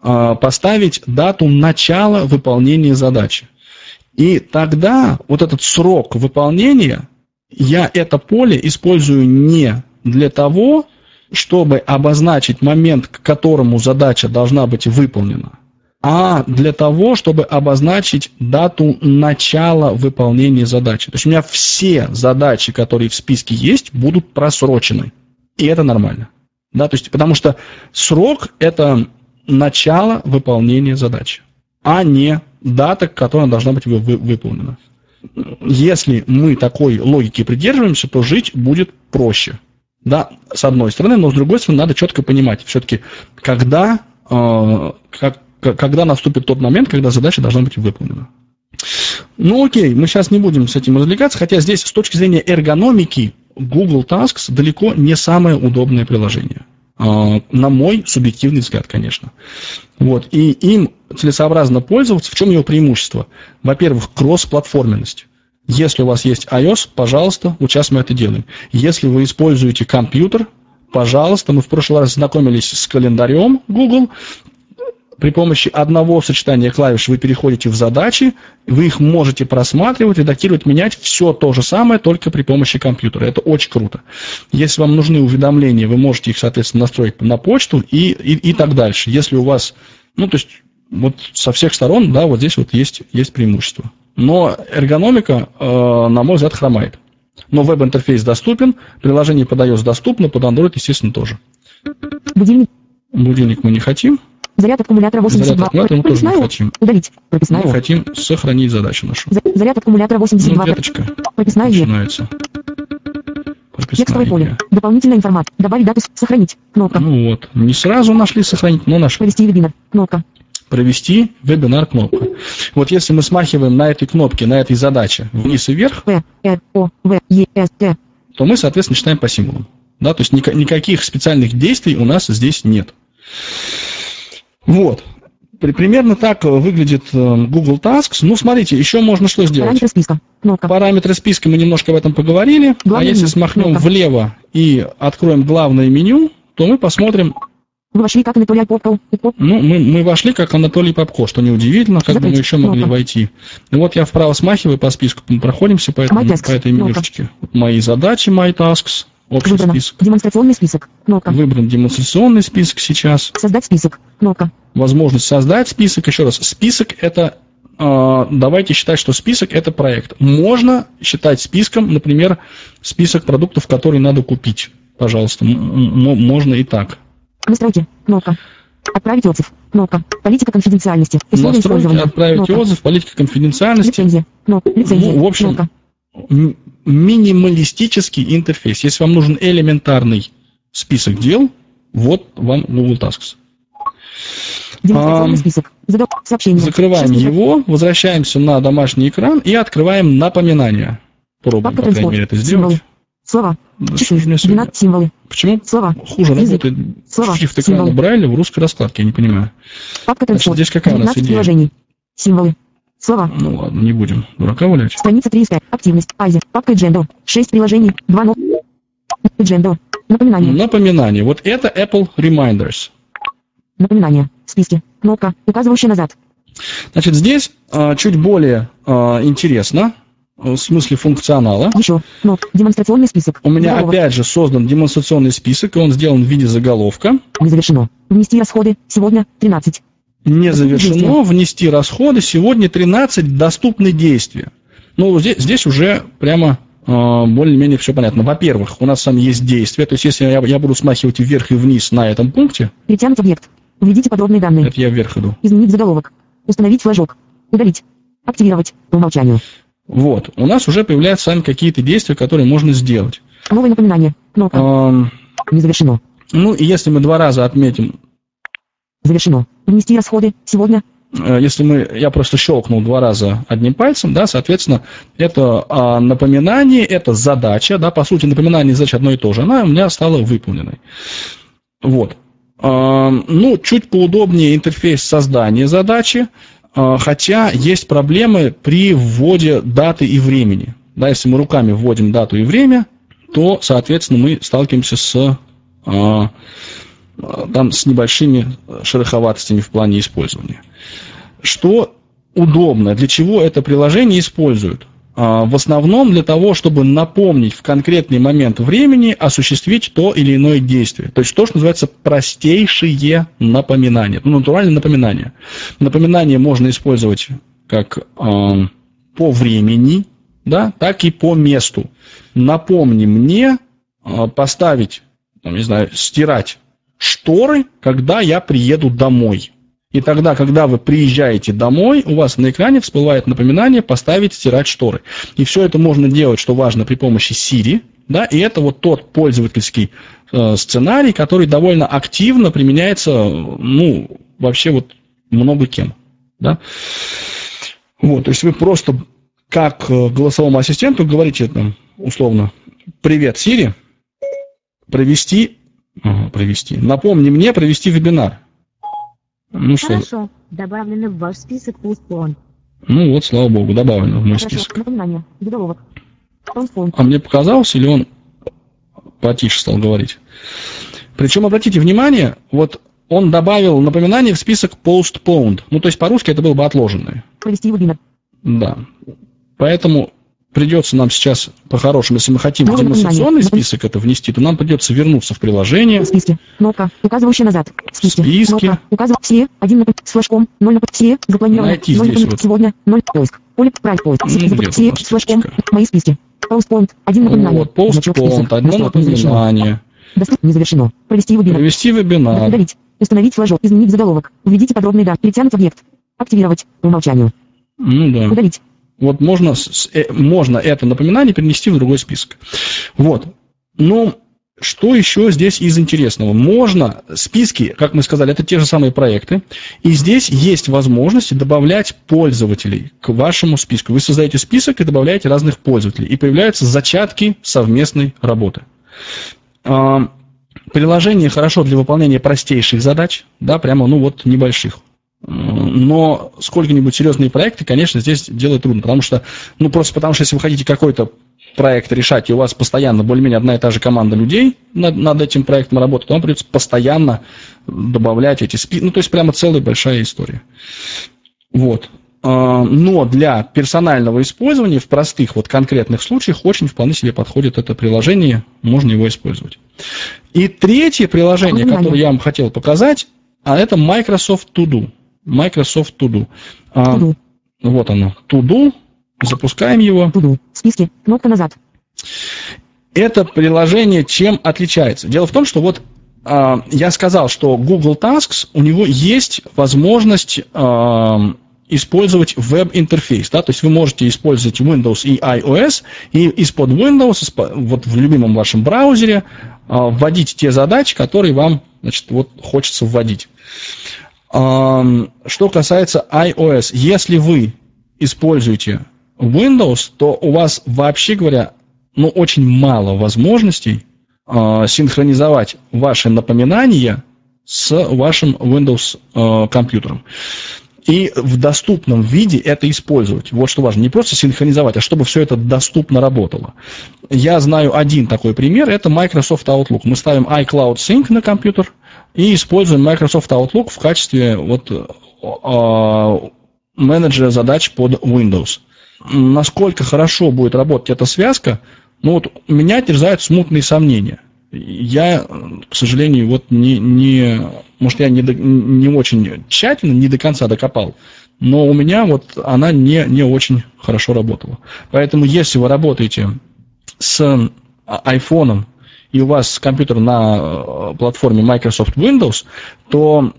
а, поставить дату начала выполнения задачи. И тогда вот этот срок выполнения, я это поле использую не для того, чтобы обозначить момент, к которому задача должна быть выполнена – а для того, чтобы обозначить дату начала выполнения задачи. То есть у меня все задачи, которые в списке есть, будут просрочены. И это нормально. Да, то есть, потому что срок – это начало выполнения задачи, а не дата, которая должна быть вы, вы, выполнена. Если мы такой логики придерживаемся, то жить будет проще. Да, с одной стороны, но с другой стороны, надо четко понимать, все-таки, когда, э, как, когда наступит тот момент, когда задача должна быть выполнена. Ну окей, мы сейчас не будем с этим развлекаться, хотя здесь с точки зрения эргономики Google Tasks далеко не самое удобное приложение. А, на мой субъективный взгляд, конечно. Вот. И им целесообразно пользоваться. В чем его преимущество? Во-первых, кросс-платформенность. Если у вас есть iOS, пожалуйста, вот сейчас мы это делаем. Если вы используете компьютер, пожалуйста, мы в прошлый раз знакомились с календарем Google, при помощи одного сочетания клавиш вы переходите в задачи, вы их можете просматривать, редактировать, менять, все то же самое, только при помощи компьютера. Это очень круто. Если вам нужны уведомления, вы можете их, соответственно, настроить на почту и, и, и так дальше. Если у вас, ну, то есть, вот со всех сторон, да, вот здесь вот есть, есть преимущество. Но эргономика, э, на мой взгляд, хромает. Но веб-интерфейс доступен, приложение под iOS доступно, под Android, естественно, тоже. Будильник. Будильник мы не хотим. Заряд аккумулятора 82. Заряд тоже не хотим. Удалить. Прописная. Мы хотим сохранить задачу нашу. Заряд аккумулятора 82. Ну, веточка. Прописная Начинается. Прописная Текстовое поле. Дополнительная информация. Добавить дату. Сохранить. Кнопка. Ну вот. Не сразу нашли сохранить, но нашли. Провести вебинар. Кнопка. Провести вебинар кнопка. Вот если мы смахиваем на этой кнопке, на этой задаче вниз и вверх, П, Р, О, В, Е, С, Т, то мы, соответственно, читаем по символам. Да, то есть никаких специальных действий у нас здесь нет. Вот. Примерно так выглядит э, Google Tasks. Ну, смотрите, еще можно что сделать? Параметры списка. Кнопка. Параметры списка мы немножко об этом поговорили. Главное а если смахнем кнопка. влево и откроем главное меню, то мы посмотрим... Вы вошли как Анатолий Попко. Ну, мы, мы вошли как Анатолий Попко, что неудивительно, как Закрыть. бы мы еще могли кнопка. войти. Ну, вот я вправо смахиваю по списку, мы проходимся по, этому, по этой менюшечке. Мои задачи, My Tasks. Общий Выбрано. список. Демонстрационный список. Кнопка. Выбран демонстрационный список сейчас. Создать список. Кнопка. Возможность создать список. Еще раз, список это э, давайте считать, что список это проект. Можно считать списком, например, список продуктов, которые надо купить. пожалуйста, можно и так. Настройки. Кнопка. Отправить отзыв. Кнопка. Политика конфиденциальности. Условия Настройки, отправить Кнопка. отзыв, политика конфиденциальности. Лицензия. Кнопка. Лицензия. Ну, в общем, Кнопка. Минималистический интерфейс. Если вам нужен элементарный список дел, вот вам Google Tasks. А. Закрываем его, возвращаемся на домашний экран и открываем напоминания. Пробуем, по крайней мере, это сделать. Слова. Часы. 12 символы. Почему? Слова. Хуже Язык. работает Слова. шрифт экрана Символы. Брайля в русской раскладке, я не понимаю. Папка Значит, здесь какая у нас идея? приложений. Символы. Слова. Ну ладно, не будем дурака валять. Страница 35. Активность. Ази. Папка Джендо. 6 приложений. 2 но. Джендо. Напоминание. Напоминание. Вот это Apple Reminders. Напоминание. В списке. Кнопка, указывающая назад. Значит, здесь а, чуть более а, интересно Э, в смысле функционала. Еще. Но демонстрационный список. У меня Заголовок. опять же создан демонстрационный список, и он сделан в виде заголовка. Не завершено. Внести расходы. Сегодня 13. Не завершено. Внести расходы. Сегодня 13. Доступны действия. Ну, здесь, здесь уже прямо э, более-менее все понятно. Во-первых, у нас сам есть действия. То есть, если я, я буду смахивать вверх и вниз на этом пункте... Перетянуть объект. Введите подробные данные. Это я вверх иду. Изменить заголовок. Установить флажок. Удалить. Активировать. По умолчанию. Вот, у нас уже появляются сами какие-то действия, которые можно сделать. Новое напоминание. Кнопка. Эм, Не завершено. Ну, и если мы два раза отметим... Завершено. Внести расходы сегодня. Э, если мы, я просто щелкнул два раза одним пальцем, да, соответственно, это а, напоминание, это задача, да, по сути, напоминание и задача одно и то же, она у меня стала выполненной. Вот. А, ну, чуть поудобнее интерфейс создания задачи. А, хотя есть проблемы при вводе даты и времени. Да, если мы руками вводим дату и время, то, соответственно, мы сталкиваемся с, а, там, с небольшими шероховатостями в плане использования. Что удобно, для чего это приложение используют? А, в основном для того, чтобы напомнить в конкретный момент времени осуществить то или иное действие. То есть то, что называется простейшие напоминания. Ну, натуральное напоминание. Напоминание можно использовать как э, по времени, да, так и по месту. Напомни мне э, поставить, там, не знаю, стирать шторы, когда я приеду домой. И тогда, когда вы приезжаете домой, у вас на экране всплывает напоминание поставить стирать шторы. И все это можно делать, что важно, при помощи Siri. Да, и это вот тот пользовательский э, сценарий, который довольно активно применяется, ну, вообще вот много кем. Да? Вот, то есть вы просто как э, голосовому ассистенту говорите там, условно, привет, Siri, провести, провести, напомни мне провести вебинар. Ну Хорошо, что? добавлено в ваш список постпон. Ну вот, слава богу, добавлено в мой Хорошо. список. А мне показалось, или он потише стал говорить? Причем, обратите внимание, вот он добавил напоминание в список postponed. Ну, то есть по-русски это было бы отложенное. Провести вебинар. Да. Поэтому придется нам сейчас, по-хорошему, если мы хотим в демонстрационный список это внести, то нам придется вернуться в приложение. В списке. Кнопка, указывающая назад. В списке. Списки. Указывать все. Один на с флажком. Ноль на все. Запланировано. Найти здесь вот. Сегодня. Ноль. Поиск. Поле. Прайс поиск. Все. С флажком. Мои списки. Постпонт. Один напоминание. Вот. Постпонт. Одно напоминание. Доступно. Не завершено. Провести вебинар. Провести вебинар. Удалить. Установить флажок. Изменить заголовок. Введите подробные данные. Перетянуть объект. Активировать. По умолчанию. Ну да. Удалить. Вот можно, э, можно это напоминание перенести в другой список. Вот. Ну, что еще здесь из интересного? Можно списки, как мы сказали, это те же самые проекты, и здесь есть возможность добавлять пользователей к вашему списку. Вы создаете список и добавляете разных пользователей, и появляются зачатки совместной работы. А, приложение хорошо для выполнения простейших задач, да, прямо, ну вот, небольших. Но сколько-нибудь серьезные проекты, конечно, здесь делать трудно, потому что, ну, просто потому что если вы хотите какой-то проект решать, и у вас постоянно более-менее одна и та же команда людей над, над этим проектом работает, вам придется постоянно добавлять эти списки. Ну, то есть прямо целая большая история. Вот. А, но для персонального использования в простых вот конкретных случаях очень вполне себе подходит это приложение, можно его использовать. И третье приложение, которое я вам хотел показать, а это Microsoft To Do. Microsoft To Do. А, to Вот оно. To Do. Запускаем его. To Do. Списки. Кнопка назад. это приложение чем отличается? Дело в том, что вот э, я сказал, что Google Tasks, у него есть возможность э, использовать веб-интерфейс, да, то есть вы можете использовать Windows и iOS, и из-под Windows, вот в любимом вашем браузере, вводить те задачи, которые вам, значит, вот хочется вводить. Что касается iOS, если вы используете Windows, то у вас, вообще говоря, ну, очень мало возможностей э, синхронизовать ваши напоминания с вашим Windows э, компьютером. И в доступном виде это использовать. Вот что важно. Не просто синхронизовать, а чтобы все это доступно работало. Я знаю один такой пример. Это Microsoft Outlook. Мы ставим iCloud Sync на компьютер и используем Microsoft Outlook в качестве вот, э, менеджера задач под Windows. Насколько хорошо будет работать эта связка – ну вот меня терзают смутные сомнения. Я, к сожалению, вот не, не может, я не, до, не очень тщательно, не до конца докопал, но у меня вот она не, не очень хорошо работала. Поэтому если вы работаете с iPhone и у вас компьютер на э, платформе Microsoft Windows, то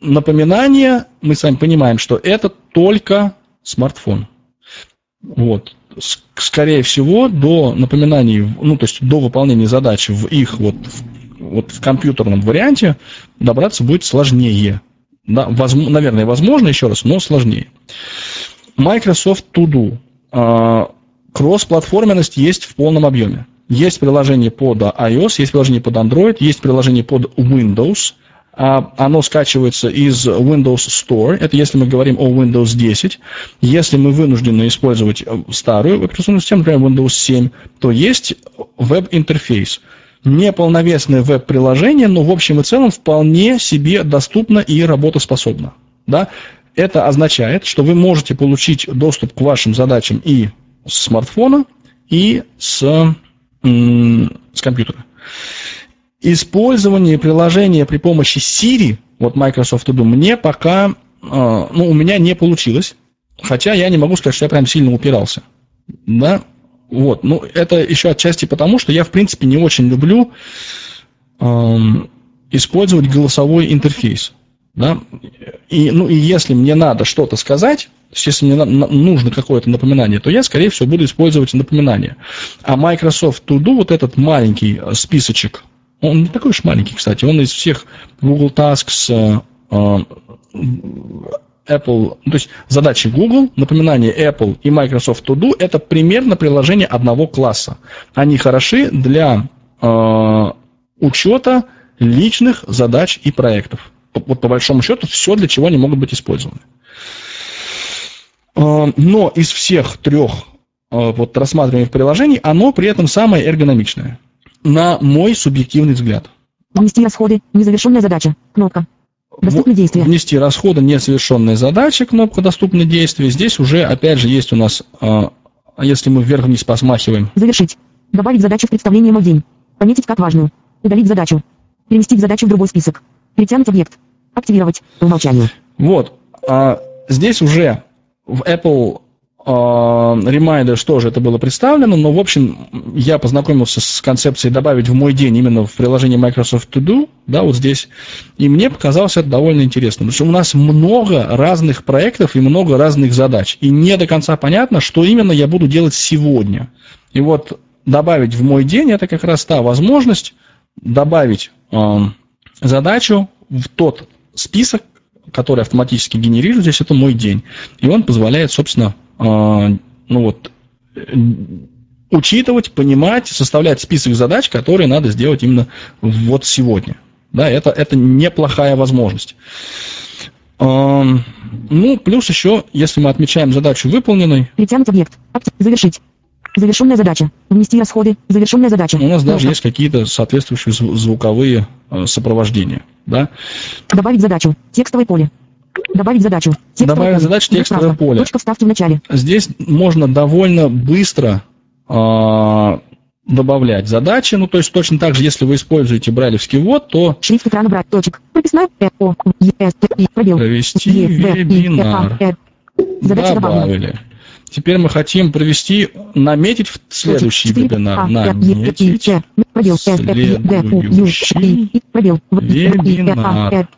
напоминание, мы с вами понимаем, что это только смартфон. Вот скорее всего, до напоминаний, ну, то есть до выполнения задачи в их вот, вот в компьютерном варианте добраться будет сложнее. Да, воз, наверное, возможно еще раз, но сложнее. Microsoft To Do. А, кросс-платформенность есть в полном объеме. Есть приложение под iOS, есть приложение под Android, есть приложение под Windows – а, оно скачивается из Windows Store. Это если мы говорим о Windows 10. Если мы вынуждены использовать э, старую операционную систему, например, Windows 7, то есть веб-интерфейс. Неполновесное веб-приложение, но в общем и целом вполне себе доступно и работоспособно. Да? Это означает, что вы можете получить доступ к вашим задачам и с смартфона, и с, с компьютера. Использование приложения при помощи Siri, вот Microsoft To Do, мне пока, э, ну, у меня не получилось. Хотя я не могу сказать, что я прям сильно упирался. Да, вот, ну, это еще отчасти потому, что я, в принципе, не очень люблю э, использовать голосовой интерфейс. Да? И, ну, и если мне надо что-то сказать, если мне нужно какое-то напоминание, то я, скорее всего, буду использовать напоминание. А Microsoft To Do, вот этот маленький э, списочек он не такой уж маленький, кстати. Он из всех Google Tasks, э, э, Apple, то есть задачи Google, напоминание Apple и Microsoft To Do это примерно приложение одного класса. Они хороши для э, учета личных задач и проектов. Вот по большому счету все, для чего они могут быть использованы. Но из всех трех вот рассматриваемых приложений оно при этом самое эргономичное на мой субъективный взгляд. Внести расходы. Незавершенная задача. Кнопка. Доступные действия. Внести расходы. Несовершенная задача. Кнопка доступные действия. Здесь уже, опять же, есть у нас, а, если мы вверх-вниз посмахиваем. Завершить. Добавить задачу в представление мой день. Пометить как важную. Удалить задачу. Переместить задачу в другой список. Перетянуть объект. Активировать. По умолчанию. Вот. А, здесь уже в Apple Reminder что же это было представлено, но, в общем, я познакомился с концепцией добавить в мой день именно в приложении Microsoft To Do, да, вот здесь, и мне показалось это довольно интересно, потому что у нас много разных проектов и много разных задач, и не до конца понятно, что именно я буду делать сегодня. И вот добавить в мой день это как раз та возможность добавить э, задачу в тот список, который автоматически генерирует здесь, это мой день. И он позволяет, собственно, а, ну вот, учитывать, понимать, составлять список задач, которые надо сделать именно вот сегодня. Да, это, это неплохая возможность. А, ну, плюс еще, если мы отмечаем задачу выполненной... Перетянуть объект. Завершить. Завершенная задача. Внести расходы. Завершенная задача. У нас даже есть какие-то соответствующие звуковые э, сопровождения. Да? Добавить задачу. Текстовое поле. Добавить задачу. Текстовое Добавить поле. задачу текстовое поле. Точка вставки в начале. Здесь можно довольно быстро э, добавлять задачи. Ну, то есть точно так же, если вы используете брайлевский ввод, то... Шрифт экрана брать. Точек. Прописной. Э, О, Е, С, И, пробел. Провести вебинар. Задача Добавили. Теперь мы хотим провести, наметить в следующий вебинар. Наметить следующий вебинар.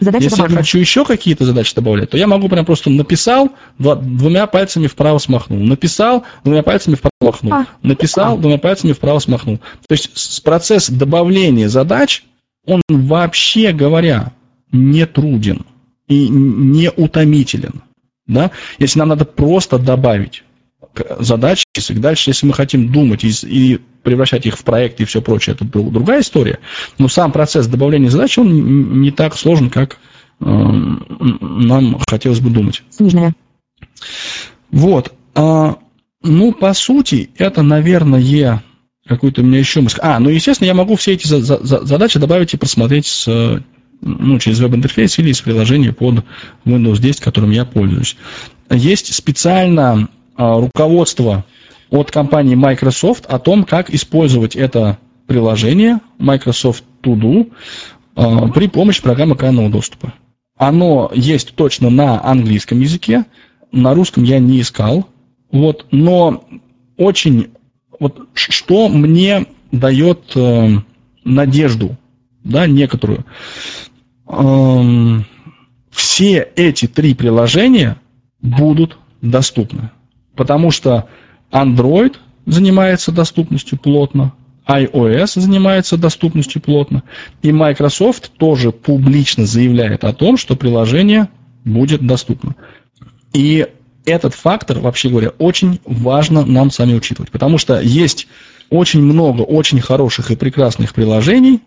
Если я хочу еще какие-то задачи добавлять, то я могу прям просто написал, двумя пальцами вправо смахнул. Написал, двумя пальцами вправо смахнул. А. Написал, двумя пальцами вправо смахнул. То есть процесс добавления задач, он вообще говоря не труден и не утомителен. Да? Если нам надо просто добавить задачи, и дальше, если мы хотим думать и, и превращать их в проекты и все прочее, это другая история. Но сам процесс добавления задач, он не так сложен, как э, нам хотелось бы думать. Сниженная. Вот. А, ну, по сути, это, наверное, какой-то у меня еще мысль. А, ну, естественно, я могу все эти за, за, задачи добавить и просмотреть с, ну, через веб-интерфейс или из приложения под Windows 10, которым я пользуюсь. Есть специально а, руководство от компании Microsoft о том, как использовать это приложение Microsoft To Do а, при помощи программы экранного доступа. Оно есть точно на английском языке, на русском я не искал, вот, но очень, вот, что мне дает э, надежду, да, некоторую. Все эти три приложения будут доступны потому что Android занимается доступностью плотно, iOS занимается доступностью плотно, и Microsoft тоже публично заявляет о том, что приложение будет доступно. И этот фактор, вообще говоря, очень важно нам сами учитывать, потому что есть очень много очень хороших и прекрасных приложений,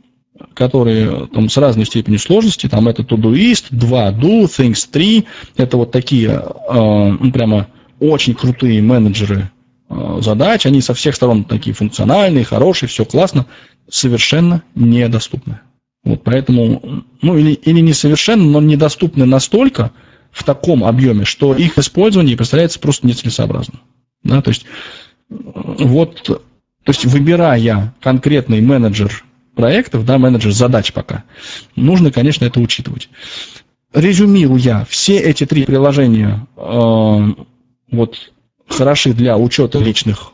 которые там с разной степенью сложности, там это Todoist, 2Do, Things 3, это вот такие э, ну, прямо очень крутые менеджеры э, задач, они со всех сторон такие функциональные, хорошие, все классно, совершенно недоступны. Вот поэтому, ну или, или несовершенно, но недоступны настолько в таком объеме, что их использование представляется просто нецелесообразным. Да, то есть, вот, то есть выбирая конкретный менеджер проектов, да, менеджер задач пока, нужно, конечно, это учитывать. Резюмируя, все эти три приложения э, вот хороши для учета личных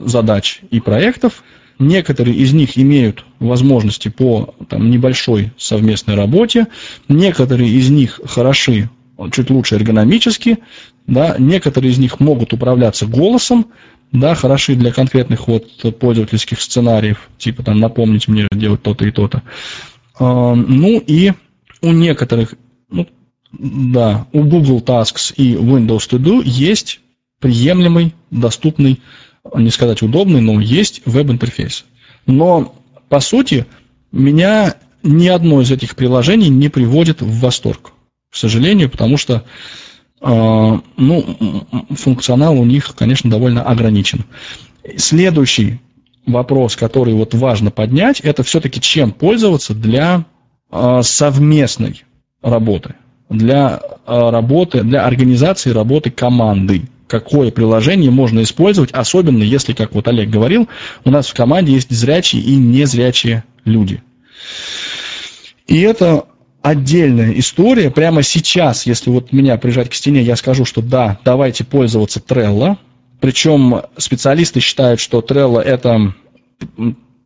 задач и проектов. Некоторые из них имеют возможности по там, небольшой совместной работе, некоторые из них хороши чуть лучше эргономически, да, некоторые из них могут управляться голосом, да, хороши для конкретных вот пользовательских сценариев, типа там напомнить мне делать то-то и то-то. А, ну и у некоторых, ну, да, у Google Tasks и Windows To Do есть приемлемый, доступный, не сказать удобный, но есть веб-интерфейс. Но, по сути, меня ни одно из этих приложений не приводит в восторг, к сожалению, потому что ну, функционал у них, конечно, довольно ограничен. Следующий вопрос, который вот важно поднять, это все-таки чем пользоваться для э, совместной работы для э, работы, для организации работы команды. Какое приложение можно использовать, особенно если, как вот Олег говорил, у нас в команде есть зрячие и незрячие люди. И это отдельная история. Прямо сейчас, если вот меня прижать к стене, я скажу, что да, давайте пользоваться Trello. Причем специалисты считают, что Trello это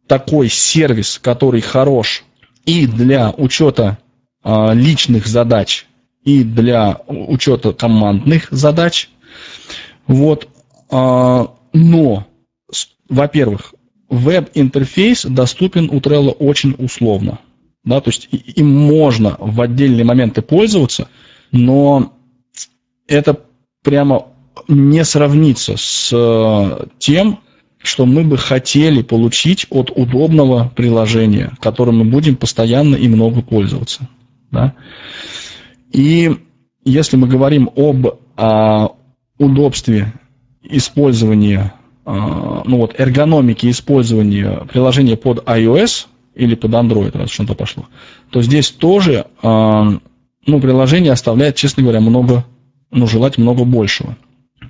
такой сервис, который хорош и для учета а, личных задач и для учета командных задач. Вот. А, но, во-первых, веб-интерфейс доступен у Trello очень условно. Да, то есть им можно в отдельные моменты пользоваться, но это прямо не сравнится с э, тем, что мы бы хотели получить от удобного приложения, которым мы будем постоянно и много пользоваться. Да? И если мы говорим об а, удобстве использования, а, ну вот, эргономики использования приложения под iOS или под Android, раз что-то пошло, то здесь тоже а, ну, приложение оставляет, честно говоря, много, ну, желать много большего.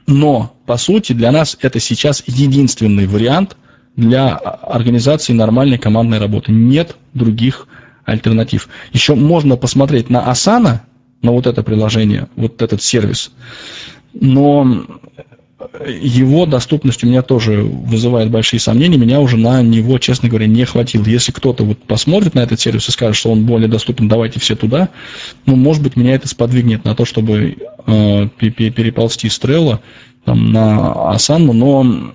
Но, по сути, для нас это сейчас единственный вариант для организации нормальной командной работы. Нет других альтернатив. Еще можно посмотреть на Asana, на вот это приложение, вот этот сервис. Но его доступность у меня тоже вызывает большие сомнения. Меня уже на него, честно говоря, не хватило. Если кто-то вот посмотрит на этот сервис и скажет, что он более доступен, давайте все туда, ну, может быть, меня это сподвигнет на то, чтобы э, переползти с Trello там, на Asana, но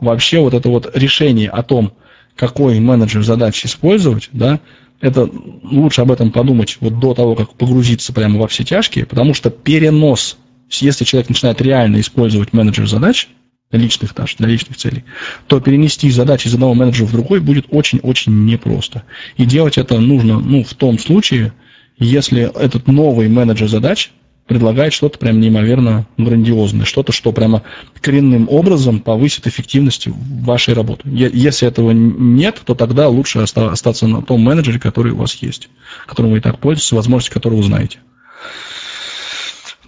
вообще вот это вот решение о том, какой менеджер задач использовать, да, это лучше об этом подумать вот до того, как погрузиться прямо во все тяжкие, потому что перенос если человек начинает реально использовать менеджер задач, личных даже, для личных целей, то перенести задачи из одного менеджера в другой будет очень-очень непросто. И делать это нужно ну, в том случае, если этот новый менеджер задач предлагает что-то прям неимоверно грандиозное, что-то, что прямо коренным образом повысит эффективность вашей работы. Если этого нет, то тогда лучше остаться на том менеджере, который у вас есть, которым вы и так пользуетесь, возможности которого знаете.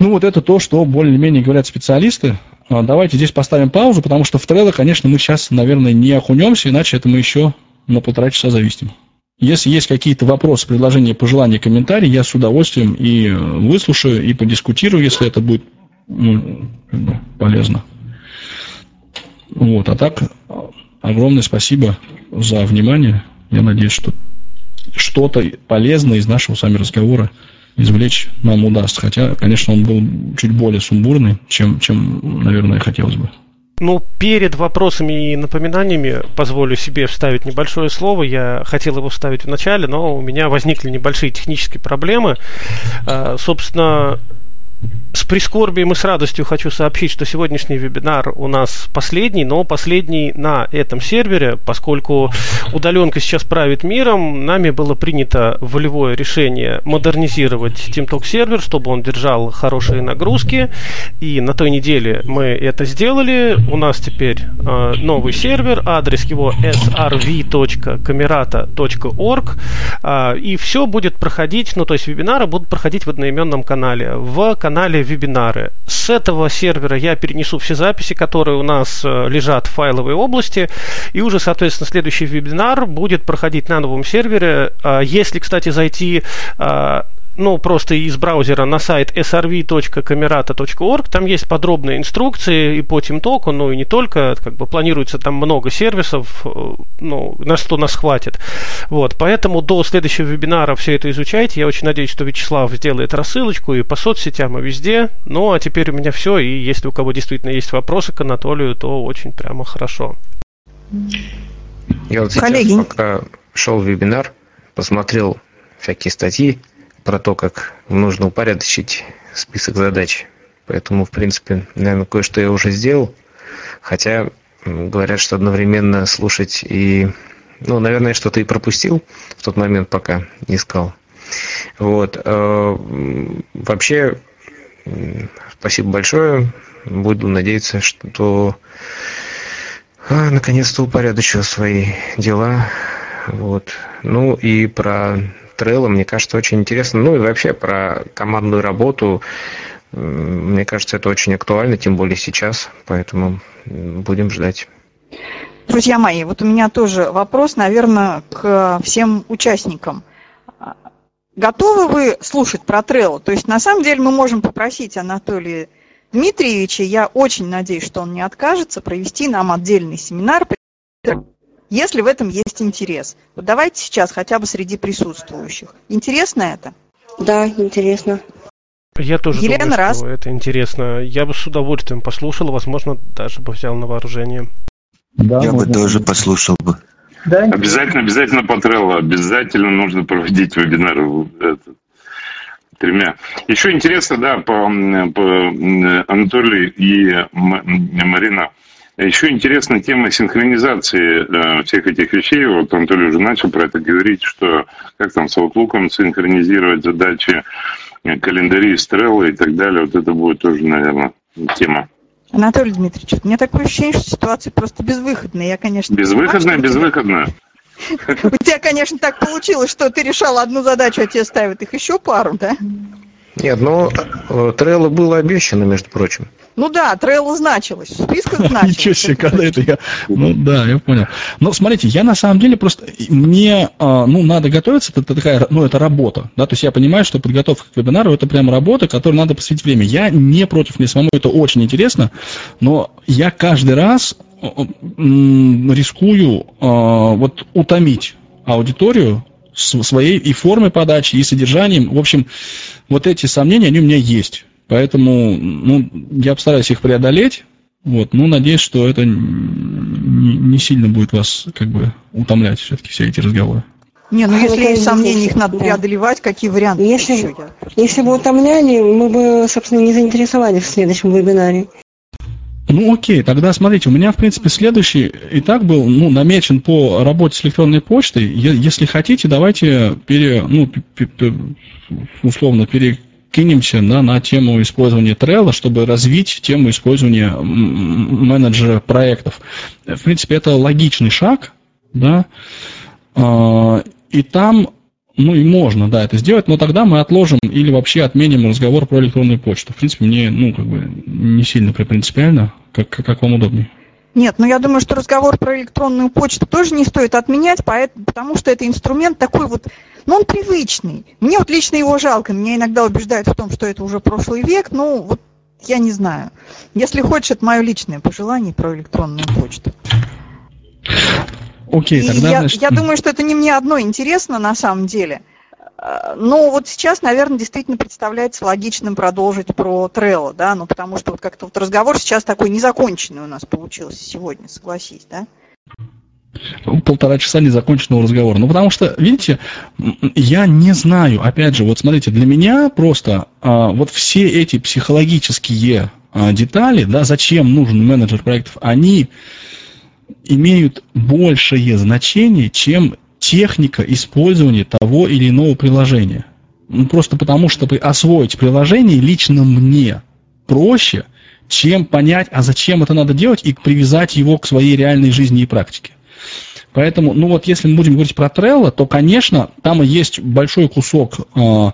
Ну, вот это то, что более-менее говорят специалисты. А, давайте здесь поставим паузу, потому что в Trello, конечно, мы сейчас, наверное, не окунемся, иначе это мы еще на полтора часа зависим. Если есть какие-то вопросы, предложения, пожелания, комментарии, я с удовольствием и э, выслушаю, и подискутирую, если это будет ну, полезно. Вот, а так, огромное спасибо за внимание. Я надеюсь, что что-то полезное из нашего с вами разговора извлечь нам удастся. Хотя, конечно, он был чуть более сумбурный, чем, чем наверное, хотелось бы. Ну, перед вопросами и напоминаниями позволю себе вставить небольшое слово. Я хотел его вставить в начале, но у меня возникли небольшие технические проблемы. А, собственно, с прискорбием и с радостью хочу сообщить, что сегодняшний вебинар у нас последний, но последний на этом сервере, поскольку удаленка сейчас правит миром, нами было принято волевое решение модернизировать TeamTalk сервер, чтобы он держал хорошие нагрузки, и на той неделе мы это сделали. У нас теперь э, новый сервер, адрес его srv.camerata.org, э, и все будет проходить, ну то есть вебинары будут проходить в одноименном канале. В канале вебинары. С этого сервера я перенесу все записи, которые у нас э, лежат в файловой области, и уже, соответственно, следующий вебинар будет проходить на новом сервере. А если, кстати, зайти а, ну, просто из браузера на сайт srv.camerata.org. Там есть подробные инструкции и по TeamTalk, ну и не только. Как бы планируется там много сервисов, э, ну, на что нас хватит. Вот, поэтому до следующего вебинара все это изучайте. Я очень надеюсь, что Вячеслав сделает рассылочку и по соцсетям, и везде. Ну, а теперь у меня все. И если у кого действительно есть вопросы к Анатолию, то очень прямо хорошо. Я вот сейчас, Коллеги. пока шел вебинар, посмотрел всякие статьи, про то, как нужно упорядочить список задач. Поэтому, в принципе, наверное, кое-что я уже сделал. Хотя говорят, что одновременно слушать и... Ну, наверное, что-то и пропустил в тот момент, пока искал. Вот. Э, вообще, спасибо большое. Буду надеяться, что а, наконец-то упорядочу свои дела. Вот. Ну и про Trello, мне кажется, очень интересно. Ну и вообще про командную работу. Мне кажется, это очень актуально, тем более сейчас, поэтому будем ждать. Друзья мои, вот у меня тоже вопрос, наверное, к всем участникам. Готовы вы слушать про Trello? То есть, на самом деле, мы можем попросить Анатолия Дмитриевича, я очень надеюсь, что он не откажется, провести нам отдельный семинар если в этом есть интерес. Вот давайте сейчас хотя бы среди присутствующих. Интересно это? Да, интересно. Я тоже Елена думаю, раз. что это интересно. Я бы с удовольствием послушал, возможно, даже бы взял на вооружение. Да, Я бы тоже послушал бы. Да, обязательно, обязательно по Trello, обязательно нужно проводить вебинары этот, тремя. Еще интересно, да, по, по Анатолию и Марина, еще интересна тема синхронизации э, всех этих вещей. Вот Анатолий уже начал про это говорить, что как там с Outlook синхронизировать задачи, э, календари, стрелы и так далее. Вот это будет тоже, наверное, тема. Анатолий Дмитриевич, у меня такое ощущение, что ситуация просто безвыходная. Я, конечно, безвыходная, понимаю, безвыходная. *laughs* У тебя, конечно, так получилось, что ты решал одну задачу, а тебе ставят их еще пару, да? Нет, но э, Трелло было обещано, между прочим. Ну да, Трелло значилось, в списках *laughs* значилось. Ничего себе, когда это я... Ну да, я понял. Но смотрите, я на самом деле просто... Мне, а, ну, надо готовиться, это такая, ну, это работа, да, то есть я понимаю, что подготовка к вебинару это прям работа, которой надо посвятить время. Я не против, мне самому это очень интересно, но я каждый раз рискую а, вот утомить аудиторию своей и формой подачи, и содержанием. В общем, вот эти сомнения, они у меня есть. Поэтому ну, я постараюсь их преодолеть. Вот, ну, надеюсь, что это не, не сильно будет вас как бы утомлять все-таки все эти разговоры. Не, ну если есть сомнения, их надо преодолевать, какие варианты? Если, если бы утомляли, мы бы, собственно, не заинтересовались в следующем вебинаре. Ну окей, тогда смотрите, у меня в принципе следующий и так был ну, намечен по работе с электронной почтой. Если хотите, давайте пере, ну, условно перекинемся да, на тему использования Trello, чтобы развить тему использования менеджера проектов. В принципе, это логичный шаг, да, а, и там ну и можно, да, это сделать, но тогда мы отложим или вообще отменим разговор про электронную почту. В принципе, мне, ну, как бы не сильно принципиально, как, как вам удобнее. Нет, но ну, я думаю, что разговор про электронную почту тоже не стоит отменять, потому что это инструмент такой вот, ну он привычный. Мне вот лично его жалко, меня иногда убеждают в том, что это уже прошлый век, ну вот я не знаю. Если хочешь, это мое личное пожелание про электронную почту. Окей, тогда, я, значит... я думаю, что это не мне одно интересно на самом деле. Э, но вот сейчас, наверное, действительно представляется логичным продолжить про Trello, да, ну потому что вот как-то вот разговор сейчас такой незаконченный у нас получился сегодня, согласись, да? полтора часа незаконченного разговора. Ну, потому что, видите, я не знаю, опять же, вот смотрите, для меня просто а, вот все эти психологические а, детали, да, зачем нужен менеджер проектов, они имеют большее значение, чем техника использования того или иного приложения. Ну, просто потому, чтобы освоить приложение лично мне проще, чем понять, а зачем это надо делать, и привязать его к своей реальной жизни и практике. Поэтому, ну вот если мы будем говорить про Trello, то, конечно, там и есть большой кусок э,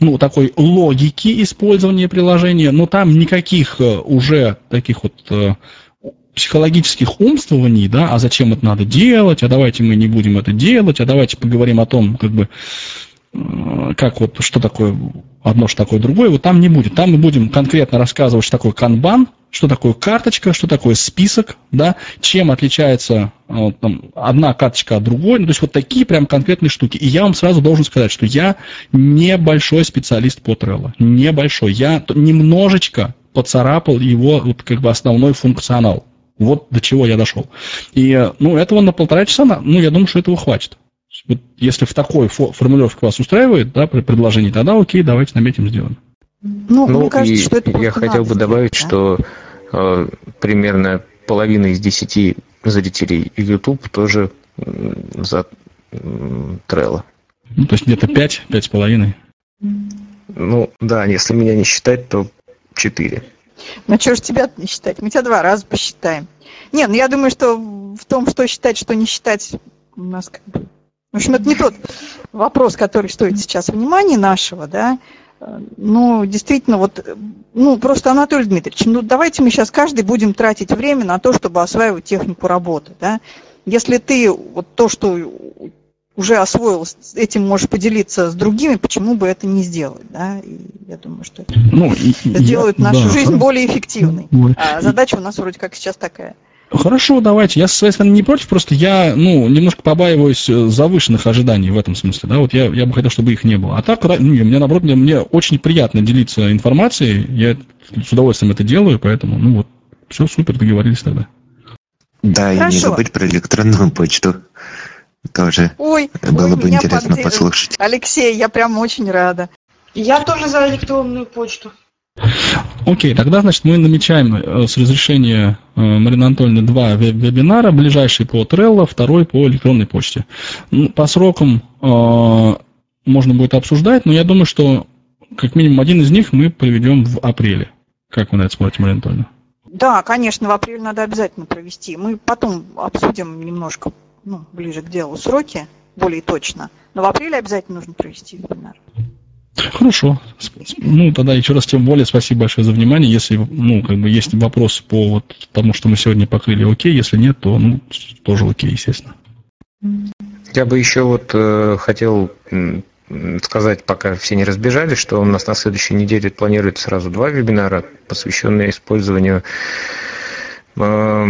ну, такой логики использования приложения, но там никаких э, уже таких вот э, психологических умствований, да, а зачем это надо делать, а давайте мы не будем это делать, а давайте поговорим о том, как бы, э, как вот, что такое одно, что такое другое, вот там не будет. Там мы будем конкретно рассказывать, что такое канбан, что такое карточка, что такое список, да, чем отличается э, вот, там, одна карточка от другой, ну, то есть вот такие прям конкретные штуки. И я вам сразу должен сказать, что я небольшой специалист по Trello, небольшой. Я немножечко поцарапал его вот как бы основной функционал. Вот до чего я дошел. И, ну, этого на полтора часа, ну, я думаю, что этого хватит. Вот если в такой формулировке вас устраивает, да, при предложении, тогда окей, давайте наметим, сделаем. Ну, ну мне кажется, и что это я хотел бы добавить, да? что э, примерно половина из десяти зрителей YouTube тоже э, за э, Trello. Ну, то есть где-то пять, пять с половиной. Ну, да, если меня не считать, то четыре. Ну, что ж тебя не считать? Мы тебя два раза посчитаем. Не, ну я думаю, что в том, что считать, что не считать, у нас как бы... В общем, это не тот вопрос, который стоит сейчас внимания нашего, да. Ну, действительно, вот, ну, просто, Анатолий Дмитриевич, ну, давайте мы сейчас каждый будем тратить время на то, чтобы осваивать технику работы, да. Если ты вот то, что уже освоил, этим можешь поделиться с другими, почему бы это не сделать, да? И я думаю, что это ну, сделает я, нашу да, жизнь более эффективной. А задача у нас вроде как сейчас такая. Хорошо, давайте. Я, со своей стороны, не против, просто я, ну, немножко побаиваюсь э, завышенных ожиданий в этом смысле, да, вот я, я бы хотел, чтобы их не было. А так, ну, мне, наоборот, мне, мне очень приятно делиться информацией, я с удовольствием это делаю, поэтому, ну, вот, все супер, договорились тогда. Да, Хорошо. и не забыть про электронную почту. Тоже ой, было ой, бы интересно поддел... послушать. Алексей, я прям очень рада. Я тоже за электронную почту. Окей, тогда, значит, мы намечаем э, с разрешения э, Марины Анатольевны два вебинара, ближайший по Trello, второй по электронной почте. Ну, по срокам э, можно будет обсуждать, но я думаю, что как минимум один из них мы проведем в апреле. Как вы на это смотрите, Марина Анатольевна? Да, конечно, в апреле надо обязательно провести. Мы потом обсудим немножко ну, ближе к делу сроки, более точно. Но в апреле обязательно нужно провести вебинар. Хорошо. Ну, тогда еще раз тем более спасибо большое за внимание. Если, ну, как бы есть вопросы по вот тому, что мы сегодня покрыли, окей. Если нет, то, ну, тоже окей, естественно. Я бы еще вот э, хотел сказать, пока все не разбежались, что у нас на следующей неделе планируется сразу два вебинара, посвященные использованию, э,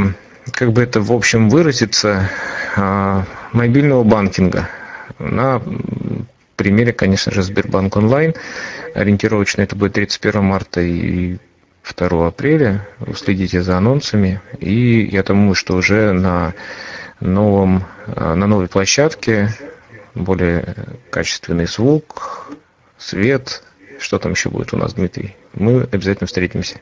как бы это в общем выразиться, э, мобильного банкинга на примере, конечно же, Сбербанк онлайн. Ориентировочно это будет 31 марта и 2 апреля. Следите за анонсами. И я думаю, что уже на новом, на новой площадке более качественный звук, свет. Что там еще будет у нас, Дмитрий? Мы обязательно встретимся.